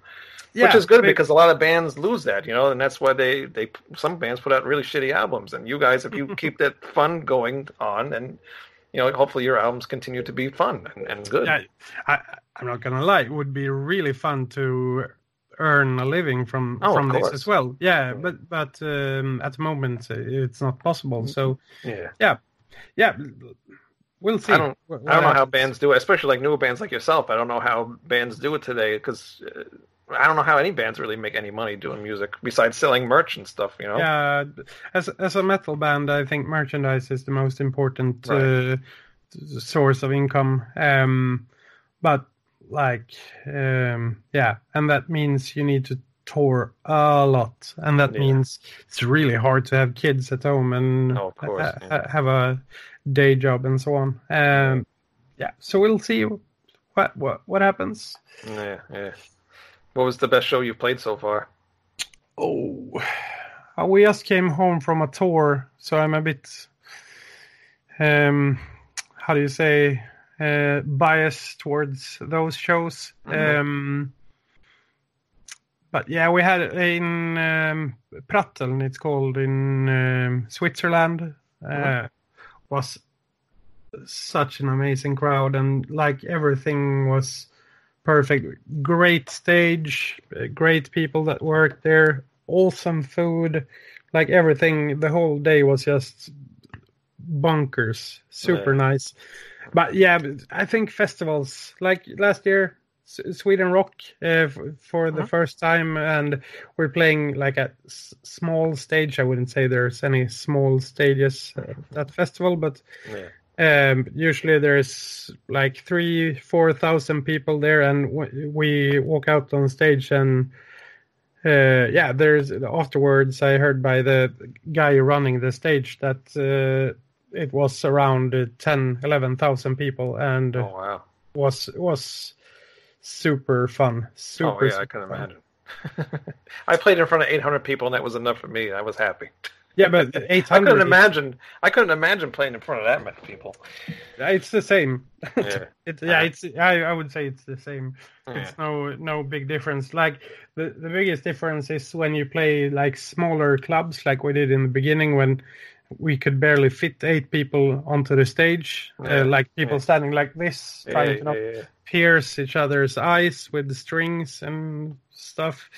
Speaker 5: yeah.
Speaker 1: which is good because a lot of bands lose that, you know, and that's why they they some bands put out really shitty albums, and you guys, if you keep that fun going on, and you know, hopefully your albums continue to be fun and, and good.
Speaker 5: yeah, I, I'm not gonna lie. It would be really fun to earn a living from
Speaker 1: Oh,
Speaker 5: from this as well. Yeah, but but um, at the moment uh, it's not possible. So
Speaker 1: yeah.
Speaker 5: yeah, yeah. we'll see.
Speaker 1: I don't- I don't know how bands do it, especially like newer bands like yourself. I don't know how bands do it today because uh, I don't know how any bands really make any money doing music besides selling merch and stuff. You know,
Speaker 5: Yeah, as as a metal band, I think merchandise is the most important
Speaker 1: Right.
Speaker 5: uh, source of income. Um, but like, um, yeah, and that means you need to tour a lot, and that
Speaker 1: Yeah.
Speaker 5: means it's really hard to have kids at home and
Speaker 1: Oh, course,
Speaker 5: ha-
Speaker 1: yeah.
Speaker 5: have a day job and so on. Um, yeah, so we'll see what what what happens.
Speaker 1: yeah, yeah. What was the best show you've played so far?
Speaker 5: Oh, uh, we just came home from a tour, so I'm a bit, um, how do you say, uh, biased towards those shows.
Speaker 1: Mhm.
Speaker 5: Um, but yeah, we had in um, Pratteln, it's called in um, Switzerland. Uh,
Speaker 1: Mhm.
Speaker 5: Was such an amazing crowd, and like everything was perfect. Great stage, uh, great people that worked there, awesome food, like everything. The whole day was just bonkers, super
Speaker 1: Yeah.
Speaker 5: nice. But yeah, I think festivals like last year, S- Sweden Rock uh, f- for the
Speaker 1: Mhm.
Speaker 5: first time, and we're playing like a s- small stage. I wouldn't say there's any small stages at that festival, but
Speaker 1: Yeah,
Speaker 5: um, usually there's like three, four thousand people there, and w- we walk out on stage, and uh, yeah, there's afterwards. I heard by the guy running the stage that uh, it was around uh, 10, 11,000 people, and
Speaker 1: oh wow.
Speaker 5: was was super fun. Super.
Speaker 1: oh yeah, I can
Speaker 5: fun.
Speaker 1: imagine. I played in front of 800 people, and that was enough for me. I was happy.
Speaker 5: Yeah, but eight
Speaker 1: I couldn't imagine. I couldn't imagine playing in front of that many people.
Speaker 5: It's the same.
Speaker 1: Yeah.
Speaker 5: It, yeah, it's. I, I would say it's the same.
Speaker 1: Yeah.
Speaker 5: It's no no big difference. Like the the biggest difference is when you play like smaller clubs, like we did in the beginning when we could barely fit eight people onto the stage,
Speaker 1: Yeah,
Speaker 5: uh, like people
Speaker 1: yeah.
Speaker 5: standing like this, trying
Speaker 1: yeah,
Speaker 5: to not
Speaker 1: yeah, yeah.
Speaker 5: pierce each other's eyes with the strings and stuff.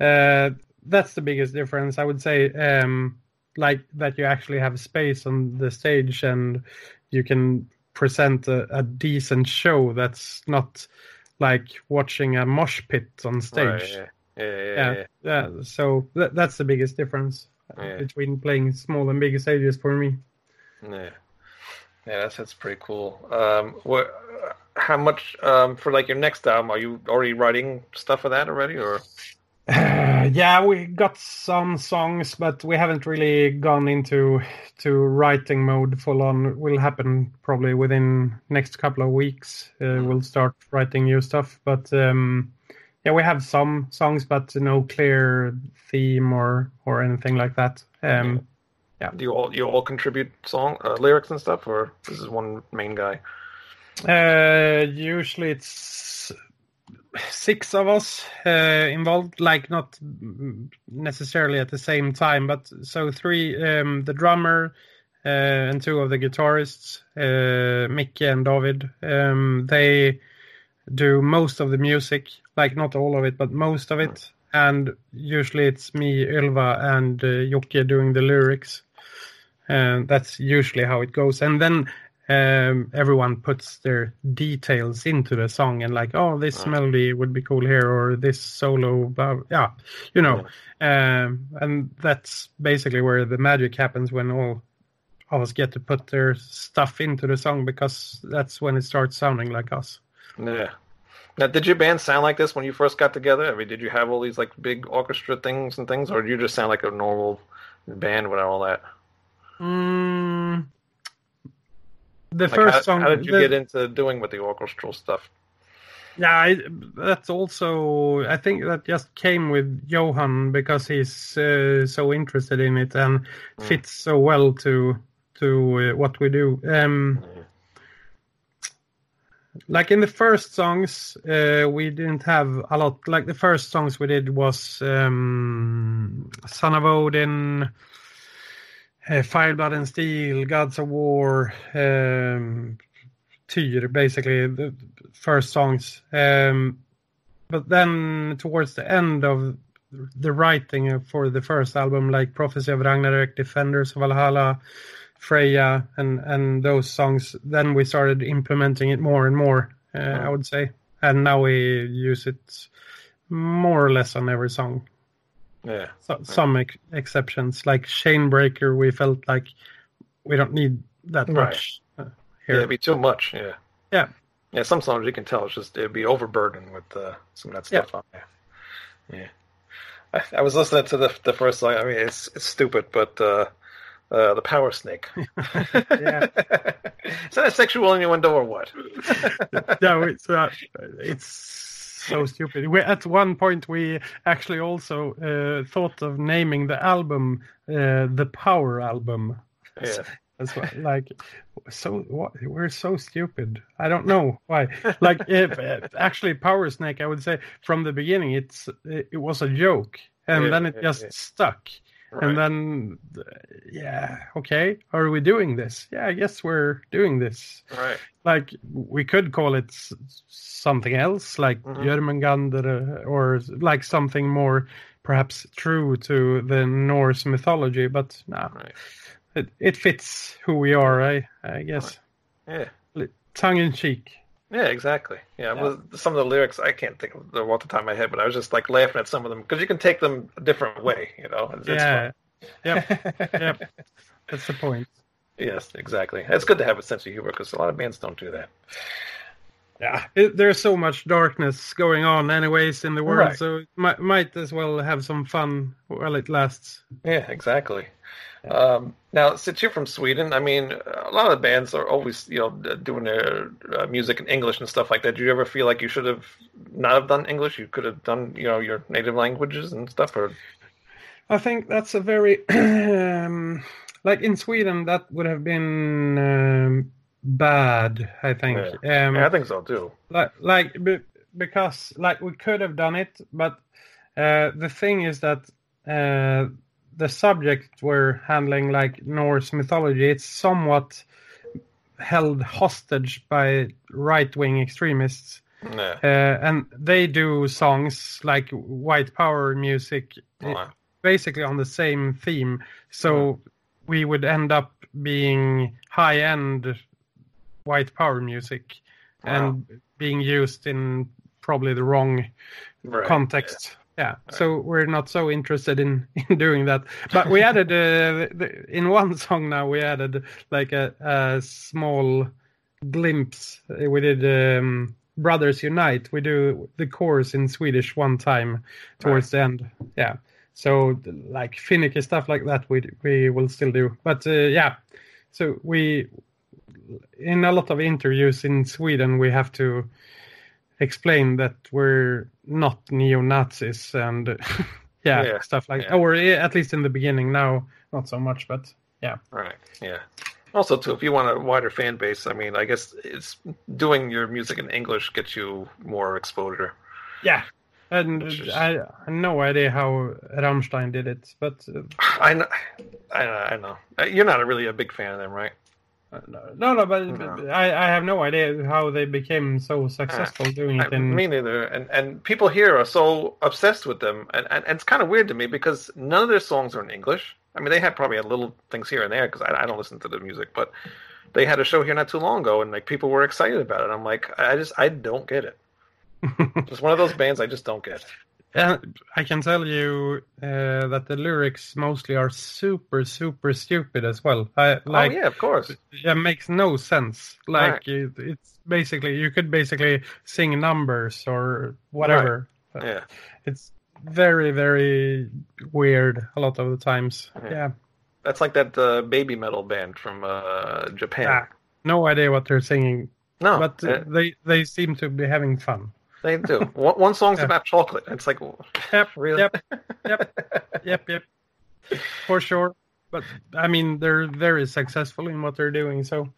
Speaker 5: Uh, that's the biggest difference, I would say. Um, like that, you actually have space on the stage and you can present a, a decent show. That's not like watching a mosh pit on stage.
Speaker 1: Right, yeah. Yeah, yeah,
Speaker 5: yeah,
Speaker 1: yeah.
Speaker 5: yeah. So that, that's the biggest difference uh,
Speaker 1: Yeah.
Speaker 5: between playing small and big stages for me.
Speaker 1: Yeah, yeah, that's that's pretty cool. Um, what? How much um, for like your next album? Are you already writing stuff for that already, or?
Speaker 5: Uh, yeah, we got some songs, but we haven't really gone into to writing mode full on. Will happen probably within next couple of weeks. Uh, we'll start writing new stuff, but um, yeah, we have some songs, but no clear theme or or anything like that. Um, yeah.
Speaker 1: Do you all you all contribute song uh, lyrics and stuff, or this is one main guy?
Speaker 5: Uh, usually it's six of us uh, involved, like not necessarily at the same time, but so three: um, the drummer uh, and two of the guitarists, uh, Mickey and David. Um, they do most of the music, like not all of it, but most of it. And usually it's me, Ylva, and uh, Jocke doing the lyrics. And that's usually how it goes. And then um, everyone puts their details into the song and like, oh, this melody would be cool here, or this solo, blah, yeah, you know. Um, and that's basically where the magic happens when all of us get to put their stuff into the song because that's when it starts sounding like us.
Speaker 1: Yeah. Now, did your band sound like this when you first got together? I mean, did you have all these like big orchestra things and things, or did you just sound like a normal band without all that?
Speaker 5: Mm, the
Speaker 1: Like,
Speaker 5: first
Speaker 1: how,
Speaker 5: song.
Speaker 1: how did you
Speaker 5: the-
Speaker 1: get into doing with the orchestral stuff?
Speaker 5: Yeah, I, that's also. I think that just came with Johan because he's uh, so interested in it and fits so well to to uh, what we do. Um, like in the first songs, uh, we didn't have a lot. Like the first songs we did was um, "Son of Odin," uh, "Fire, Blood and Steel," "Gods of War." Um, Tyr, basically the first songs. Um, but then towards the end of the writing for the first album, like Prophecy of Ragnarök, Defenders of Valhalla, Freya, and and those songs, then we started implementing it more and more. Uh, I would say, and now we use it more or less on every song.
Speaker 1: Yeah.
Speaker 5: So, Some ex- exceptions, like Chain Breaker, we felt like we don't need that
Speaker 1: Right.
Speaker 5: much uh,
Speaker 1: Yeah,
Speaker 5: here.
Speaker 1: it'd be too much. Yeah.
Speaker 5: Yeah.
Speaker 1: Yeah, some songs you can tell it's just it'd be overburdened with uh, some of that stuff on there. Yeah. I, I was listening to the the first song. I mean, it's it's stupid, but uh, uh, the Power Snake.
Speaker 5: Yeah.
Speaker 1: Is that a sexual innuendo or what?
Speaker 5: no, it's uh, it's so stupid. We, at one point, we actually also uh, thought of naming the album uh, the Power Album.
Speaker 1: Yeah.
Speaker 5: As well. Like, so what? We're so stupid. I don't know why. Like, if actually Power Snake, I would say from the beginning, it's it was a joke, and
Speaker 1: Yeah,
Speaker 5: then it
Speaker 1: yeah,
Speaker 5: just stuck.
Speaker 1: Right.
Speaker 5: And then, uh, yeah, okay. Are we doing this? Yeah, I guess we're doing this
Speaker 1: right.
Speaker 5: like we could call it something else like
Speaker 1: Mhm.
Speaker 5: Jörmungandr or like something more perhaps true to the Norse mythology but no
Speaker 1: Right.
Speaker 5: it, it fits who we are I I guess
Speaker 1: Yeah.
Speaker 5: tongue in cheek
Speaker 1: Yeah, exactly. Yeah, Well, some of the lyrics I can't think of them off the top of my head, but I was just like laughing at some of them because you can take them a different way, you know. It's,
Speaker 5: yeah yep yep that's the point
Speaker 1: Yes, exactly. It's good to have a sense of humor because a lot of bands don't do that.
Speaker 5: yeah it, there's so much darkness going on anyways in the world
Speaker 1: Right.
Speaker 5: so might, might as well have some fun while it lasts
Speaker 1: Yeah, exactly. Um, now, since you're from Sweden, I mean, a lot of bands are always, you know, doing their uh, music in English and stuff like that. Do you ever feel like you should have not have done English? You could have done, you know, your native languages and stuff, or
Speaker 5: I think that's a very um, like in Sweden that would have been um, bad. I think um,
Speaker 1: yeah, I think so too.
Speaker 5: like like be, because like we could have done it, but uh, the thing is that uh, the subject we're handling, like Norse mythology, it's somewhat held hostage by right wing extremists. Uh, and they do songs like white power music, uh, basically on the same theme. So we would end up being high end white power music and being used in probably the wrong
Speaker 1: Right.
Speaker 5: context. Yeah, so we're not so interested in, in doing that. But we added uh, the, in one song now we added like a, a small glimpse. We did um, Brothers Unite. We do the chorus in Swedish one time towards the end. Yeah, so like finicky stuff like that we we will still do. But uh, yeah, so we in a lot of interviews in Sweden we have to explain that we're not neo Nazis and yeah,
Speaker 1: Yeah,
Speaker 5: stuff like
Speaker 1: yeah.
Speaker 5: or eh, at least in the beginning. Now not so much, but yeah,
Speaker 1: Right. Yeah. Also, too, if you want a wider fan base, I mean, I guess it's doing your music in English gets you more exposure.
Speaker 5: yeah. And
Speaker 1: is-
Speaker 5: I, no idea how Rammstein did it, but uh,
Speaker 1: I know. I know. I know. You're not really a big fan of them, right?
Speaker 5: No, no, but
Speaker 1: No.
Speaker 5: I, I have no idea how they became so ah, successful doing it
Speaker 1: I,
Speaker 5: in
Speaker 1: me neither. And and people here are so obsessed with them, and, and, and it's kind of weird to me because none of their songs are in English. I mean, they had probably had little things here and there because I, I don't listen to the music, but they had a show here not too long ago, and like people were excited about it. I'm like, I just I don't get it. It's one of those bands I just don't get.
Speaker 5: And I can tell you uh, that the lyrics mostly are super, super stupid as well. I like
Speaker 1: oh yeah, of course.
Speaker 5: it makes no sense. Like
Speaker 1: Right.
Speaker 5: it, it's basically you could basically sing numbers or whatever.
Speaker 1: Yeah.
Speaker 5: It's very, very weird a lot of the times.
Speaker 1: Yeah.
Speaker 5: Yeah,
Speaker 1: That's like that uh, Babymetal band from uh, Japan.
Speaker 5: Ah, no idea what they're singing,
Speaker 1: no,
Speaker 5: but they they seem to be having fun.
Speaker 1: They do. one, one song's about chocolate. It's like,
Speaker 5: Yep,
Speaker 1: really?
Speaker 5: yep, yep, yep, yep, for sure. But I mean, they're very successful in what they're doing. So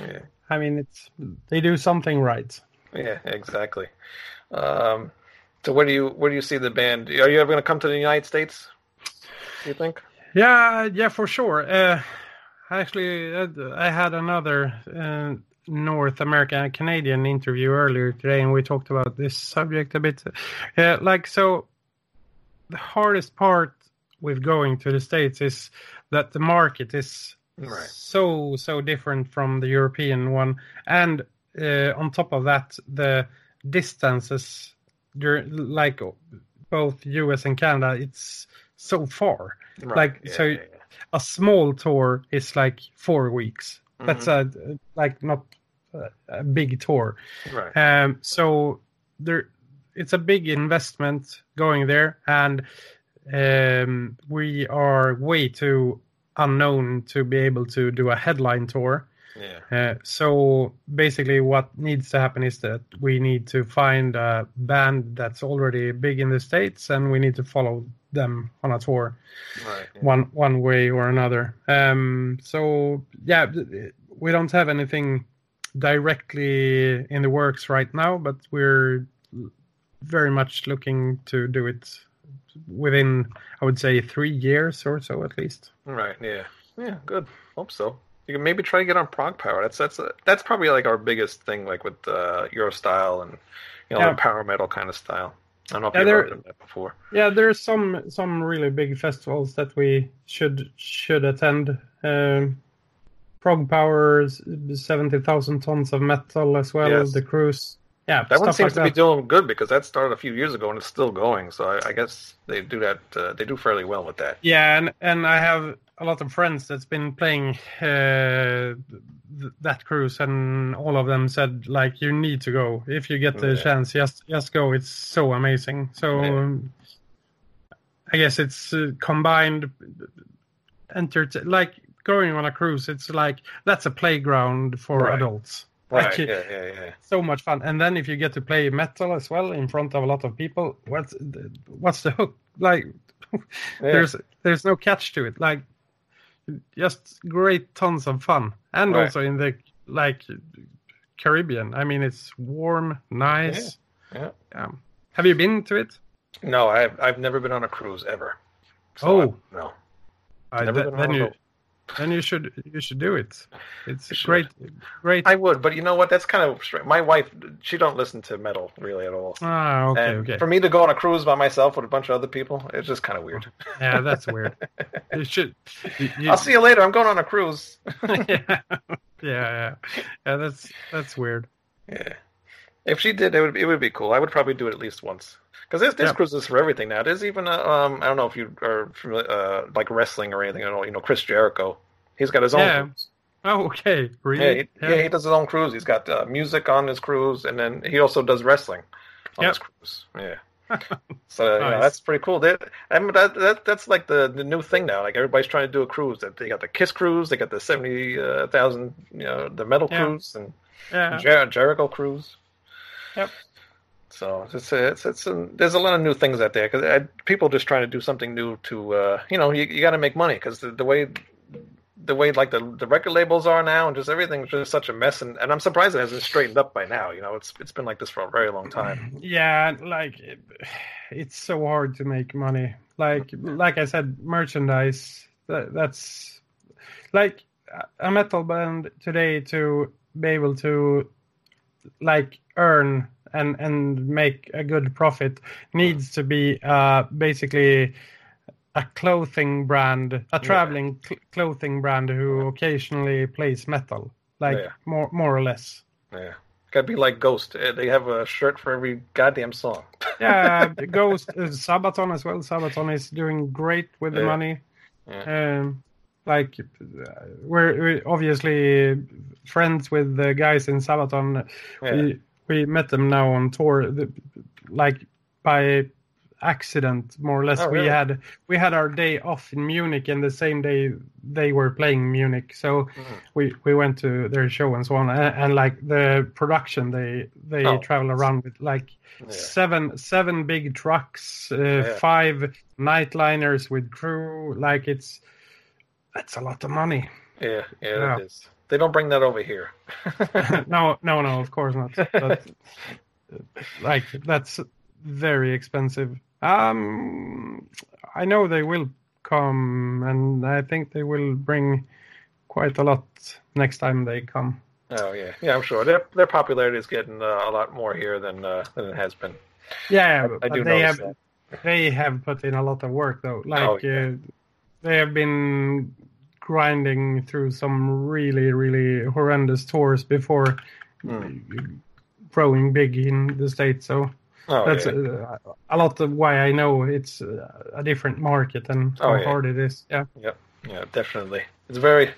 Speaker 1: yeah.
Speaker 5: I mean, it's they do something right.
Speaker 1: Yeah, exactly. Um, so where do you where do you see the band? Are you ever going to come to the United States? Do you think?
Speaker 5: Yeah, yeah, for sure. Uh, actually, uh, I had another uh, North American Canadian interview earlier today, and we talked about this subject a bit. Uh, like, so the hardest part with going to the States is that the market is
Speaker 1: Right.
Speaker 5: so so different from the European one, and uh, on top of that, the distances, like both US and Canada, it's so far
Speaker 1: Right.
Speaker 5: Like,
Speaker 1: yeah,
Speaker 5: so-
Speaker 1: yeah, yeah.
Speaker 5: a small tour is like four weeks. That's a like not a, a big tour.
Speaker 1: right.
Speaker 5: Um, so there, it's a big investment going there, and um, we are way too unknown to be able to do a headline tour.
Speaker 1: Yeah.
Speaker 5: Uh, so basically, what needs to happen is that we need to find a band that's already big in the states, and we need to follow them on a tour
Speaker 1: Right. yeah.
Speaker 5: one one way or another. Um, so yeah, we don't have anything directly in the works right now, but we're very much looking to do it within, I would say, three years or so at least.
Speaker 1: Right. Yeah. Yeah. Good. Hope so. You can maybe try to get on ProgPower. That's that's a, that's probably like our biggest thing, like with uh, Euro style and you know
Speaker 5: Yeah.
Speaker 1: power metal kind of style. I don't know if
Speaker 5: Yeah,
Speaker 1: you've
Speaker 5: there-
Speaker 1: heard of that before.
Speaker 5: Yeah, there's some some really big festivals that we should should attend. Um, ProgPower, seventy thousand tons of metal as well.
Speaker 1: Yes.
Speaker 5: The cruise, yeah,
Speaker 1: That one seems
Speaker 5: like
Speaker 1: to be doing good because that started a few years ago and it's still going. So I, I guess they do that. Uh, they do fairly well with that.
Speaker 5: Yeah, and and I have a lot of friends that's been playing uh, th- that cruise, and all of them said like you need to go if you get the
Speaker 1: Yeah.
Speaker 5: chance. Just just go. It's so amazing. So
Speaker 1: Yeah.
Speaker 5: um, I guess it's uh, combined enter like going on a cruise. It's like that's a playground for
Speaker 1: Right.
Speaker 5: adults.
Speaker 1: Right.
Speaker 5: Like,
Speaker 1: Yeah. Yeah. Yeah.
Speaker 5: so much fun. And then if you get to play metal as well in front of a lot of people, what's the, what's the hook? Like there's there's no catch to it. Like just great tons of fun. And
Speaker 1: Right.
Speaker 5: also in the like Caribbean. I mean it's warm, nice.
Speaker 1: Yeah.
Speaker 5: Um, have you been to it?
Speaker 1: No, I've I've never been on a cruise ever. So
Speaker 5: Oh.
Speaker 1: I- no. Never
Speaker 5: th-
Speaker 1: been on
Speaker 5: then
Speaker 1: a
Speaker 5: you
Speaker 1: boat.
Speaker 5: Then you should you should do it. It's great, great.
Speaker 1: I would, but you know what? That's kind of strange. My wife, she don't listen to metal really at all.
Speaker 5: ah, okay,
Speaker 1: and
Speaker 5: okay.
Speaker 1: for me to go on a cruise by myself with a bunch of other people, it's just kind of weird.
Speaker 5: Yeah, that's weird. You should. You, you-
Speaker 1: I'll see you later. I'm going on a cruise.
Speaker 5: yeah, yeah, yeah, yeah. That's that's weird.
Speaker 1: Yeah. If she did, it would it would be cool. I would probably do it at least once. Because there's, there's
Speaker 5: Yeah.
Speaker 1: cruises for everything now. There's even a, um I don't know if you are familiar uh like wrestling or anything at all. You know Chris Jericho. He's got his own
Speaker 5: Yeah.
Speaker 1: cruise.
Speaker 5: Oh, okay.
Speaker 1: Yeah,
Speaker 5: Really?
Speaker 1: he, yeah, he does his own cruise. He's got uh, music on his cruise, and then he also does wrestling on
Speaker 5: Yep.
Speaker 1: his cruise. Yeah. So
Speaker 5: Nice.
Speaker 1: that's pretty cool. That, I mean, that, that that's like the, the new thing now. Like everybody's trying to do a cruise. That they got the Kiss cruise, they got the seventy uh, thousand, you know, the Metal
Speaker 5: Yeah.
Speaker 1: cruise, and
Speaker 5: yeah.
Speaker 1: Jer- Jericho cruise.
Speaker 5: Yep.
Speaker 1: So it's it's it's there's a lot of new things out there because people just trying to do something new to uh, you know you, you got to make money because the, the way the way like the the record labels are now and just everything's just such a mess and, and I'm surprised it hasn't straightened up by now. You know it's it's been like this for a very long time.
Speaker 5: Yeah, like it- it's so hard to make money. Like like I said, merchandise. That, that's like a metal band today to be able to like earn and and make a good profit needs to be uh basically a clothing brand, a traveling cl- clothing brand who occasionally plays metal, like
Speaker 1: Yeah.
Speaker 5: more more or less.
Speaker 1: Yeah, got to be like Ghost. Uh, They have a shirt for every goddamn song.
Speaker 5: yeah, Ghost, uh, Sabaton as well. Sabaton is doing great with the
Speaker 1: Yeah.
Speaker 5: money.
Speaker 1: Yeah.
Speaker 5: Um, like we're, we're obviously friends with the guys in Sabaton.
Speaker 1: Yeah.
Speaker 5: We we met them now on tour, the, like by accident, more or less.
Speaker 1: Oh,
Speaker 5: We had we had our day off in Munich, and the same day they were playing Munich. So
Speaker 1: Mhm.
Speaker 5: we we went to their show and so on. And, and like the production, they they
Speaker 1: Oh.
Speaker 5: travel around with like
Speaker 1: Yeah.
Speaker 5: seven seven big trucks, uh,
Speaker 1: Yeah.
Speaker 5: five nightliners with crew. Like it's that's a lot of money.
Speaker 1: Yeah, yeah,
Speaker 5: Yeah.
Speaker 1: it is. They don't bring that over here.
Speaker 5: no, no, no, of course not. But, like that's very expensive. Um, I know they will come, and I think they will bring quite a lot next time they come.
Speaker 1: Oh yeah, yeah, I'm sure their their popularity is getting uh, a lot more here than uh, than it has been.
Speaker 5: Yeah,
Speaker 1: I
Speaker 5: but
Speaker 1: do
Speaker 5: they have they have put in a lot of work though. Like
Speaker 1: Oh, yeah.
Speaker 5: uh, they have been grinding through some really really horrendous tours before
Speaker 1: Mm.
Speaker 5: growing big in the states. So
Speaker 1: Oh
Speaker 5: that's
Speaker 1: yeah,
Speaker 5: uh, a lot of why I know it's uh, a different market and
Speaker 1: Oh,
Speaker 5: how
Speaker 1: yeah.
Speaker 5: hard it is. Yeah,
Speaker 1: yeah, definitely. It's very,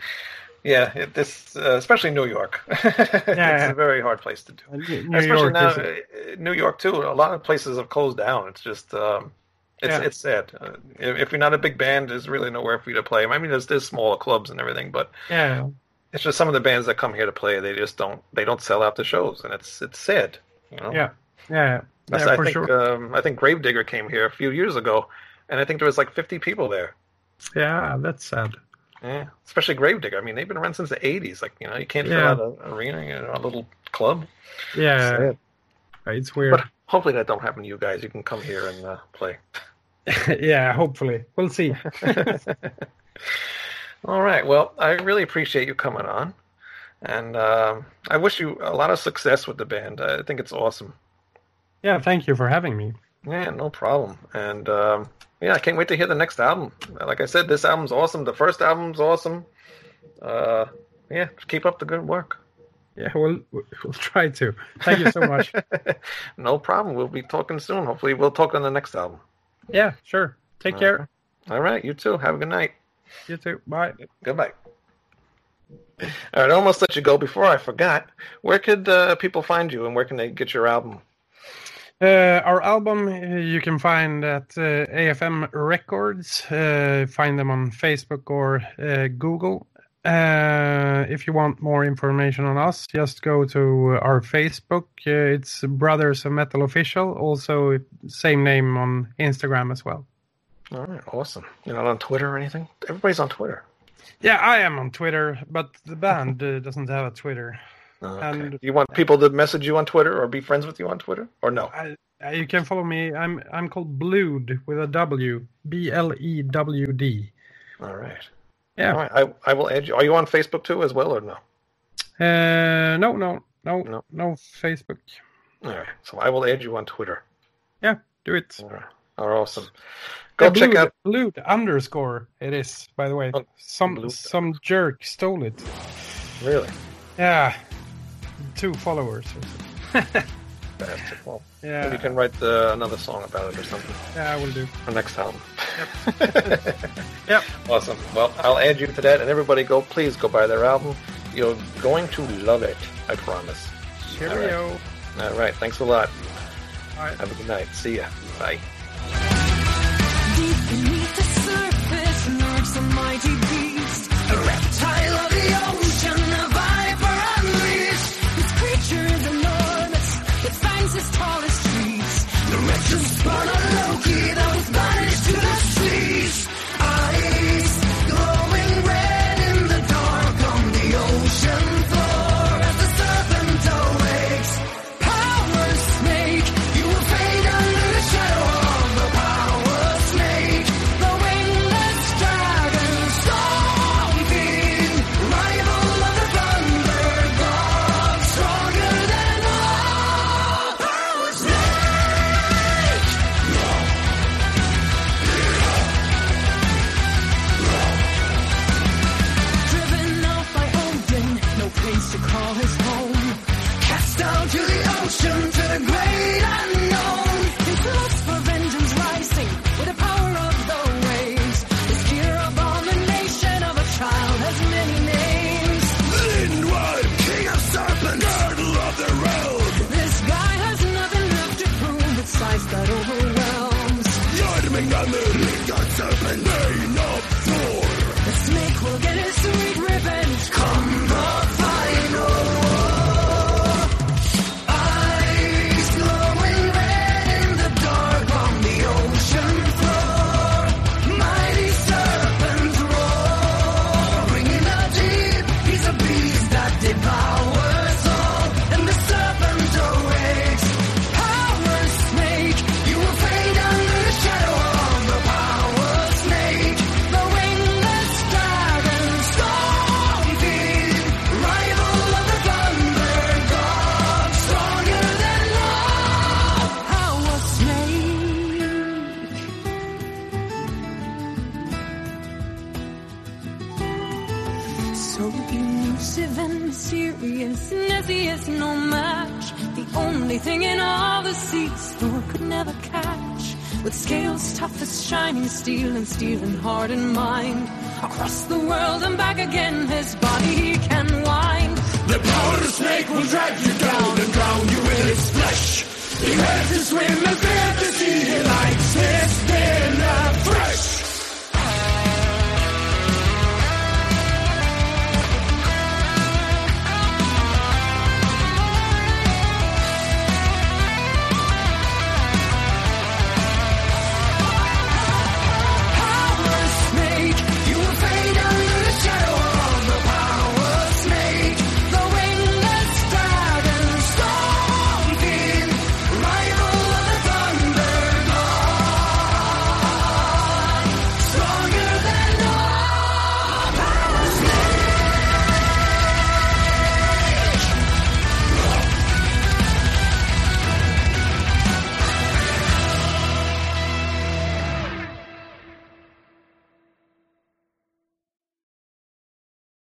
Speaker 1: yeah, it, this uh, especially New York. yeah, it's
Speaker 5: Yeah.
Speaker 1: a very hard place to do.
Speaker 5: New
Speaker 1: especially
Speaker 5: York
Speaker 1: now, uh, New York too. A lot of places have closed down. It's just, um, it's
Speaker 5: Yeah.
Speaker 1: it's sad. Uh, if, you're not a big band, there's really nowhere for you to play. I mean, there's there's smaller clubs and everything, but
Speaker 5: yeah,
Speaker 1: it's just some of the bands that come here to play, they just don't they don't sell out the shows, and it's it's sad. You know?
Speaker 5: yeah, yeah, yeah,
Speaker 1: I think
Speaker 5: sure.
Speaker 1: um, I think Grave Digger came here a few years ago, and I think there was like 50 people there.
Speaker 5: yeah, that's sad.
Speaker 1: Yeah, especially Grave Digger. I mean, they've been around since the 80s. Like you know, you can't fill out an arena, you know, a little club.
Speaker 5: Yeah,
Speaker 1: Sad.
Speaker 5: it's weird.
Speaker 1: But hopefully that don't happen to you guys. You can come here and uh, play.
Speaker 5: yeah, hopefully we'll see.
Speaker 1: All right. Well, I really appreciate you coming on, and um, I wish you a lot of success with the band. I think it's awesome.
Speaker 5: yeah, thank you for having me.
Speaker 1: Yeah, no problem. And um, yeah, I can't wait to hear the next album. Like I said, this album's awesome. The first album's awesome. Uh, yeah, keep up the good work.
Speaker 5: Yeah, we'll we'll try to. Thank you so much.
Speaker 1: no problem. We'll be talking soon. Hopefully, we'll talk on the next album.
Speaker 5: Yeah, sure. Take care.
Speaker 1: All right. You too. Have a good night.
Speaker 5: You too. Bye.
Speaker 1: Goodbye. All right. I almost let you go before I forgot. Where could uh, people find you and where can they get your album?
Speaker 5: Uh, our album uh, you can find at uh, AFM Records. Uh, find them on Facebook or uh, Google. Uh, if you want more information on us, just go to our Facebook. Uh, it's Brothers of Metal Official. Also, same name on Instagram as well.
Speaker 1: All right. Awesome. You're not on Twitter or anything? Everybody's on Twitter.
Speaker 5: Yeah, I am on Twitter, but the band uh, doesn't have a Twitter.
Speaker 1: Okay.
Speaker 5: And-
Speaker 1: you want people to message you on Twitter or be friends with you on Twitter? Or no?
Speaker 5: I, uh, you can follow me. I'm I'm called Blewd with a W, B L E W D.
Speaker 1: All right.
Speaker 5: Yeah.
Speaker 6: All right, I, I will add you. Are you on Facebook too as well or no?
Speaker 5: Uh, no, no, no,
Speaker 6: No.
Speaker 5: no, Facebook.
Speaker 6: All right. So I will add you on Twitter.
Speaker 5: Yeah, do it.
Speaker 6: All right. All right, awesome. Go
Speaker 5: Yeah,
Speaker 6: check
Speaker 5: Blue-
Speaker 6: out.
Speaker 5: Blue underscore. It is, by the way.
Speaker 6: Oh,
Speaker 5: some
Speaker 6: Blue.
Speaker 5: some jerk stole it.
Speaker 6: Really,
Speaker 5: Yeah, two followers.
Speaker 6: bastard. Well,
Speaker 5: Yeah,
Speaker 6: you can write uh, another song about it or something
Speaker 5: yeah, I will do.
Speaker 6: for next album.
Speaker 5: Yep.
Speaker 6: Awesome. Well, I'll add you to that, and everybody go. Please go buy their album. You're going to love it. I promise.
Speaker 5: Cheerio.
Speaker 6: All right. Thanks a lot.
Speaker 5: All right.
Speaker 6: Have a good night. See ya. Bye.
Speaker 7: counting in all the seats the world could never catch. With scales tough as shining steel and steel and heart and mind. Across the world and back again, his body can wind.
Speaker 8: The power of the snake will drag you down and drown you in its flesh. He has to swim and fear to see he likes his dinner fresh.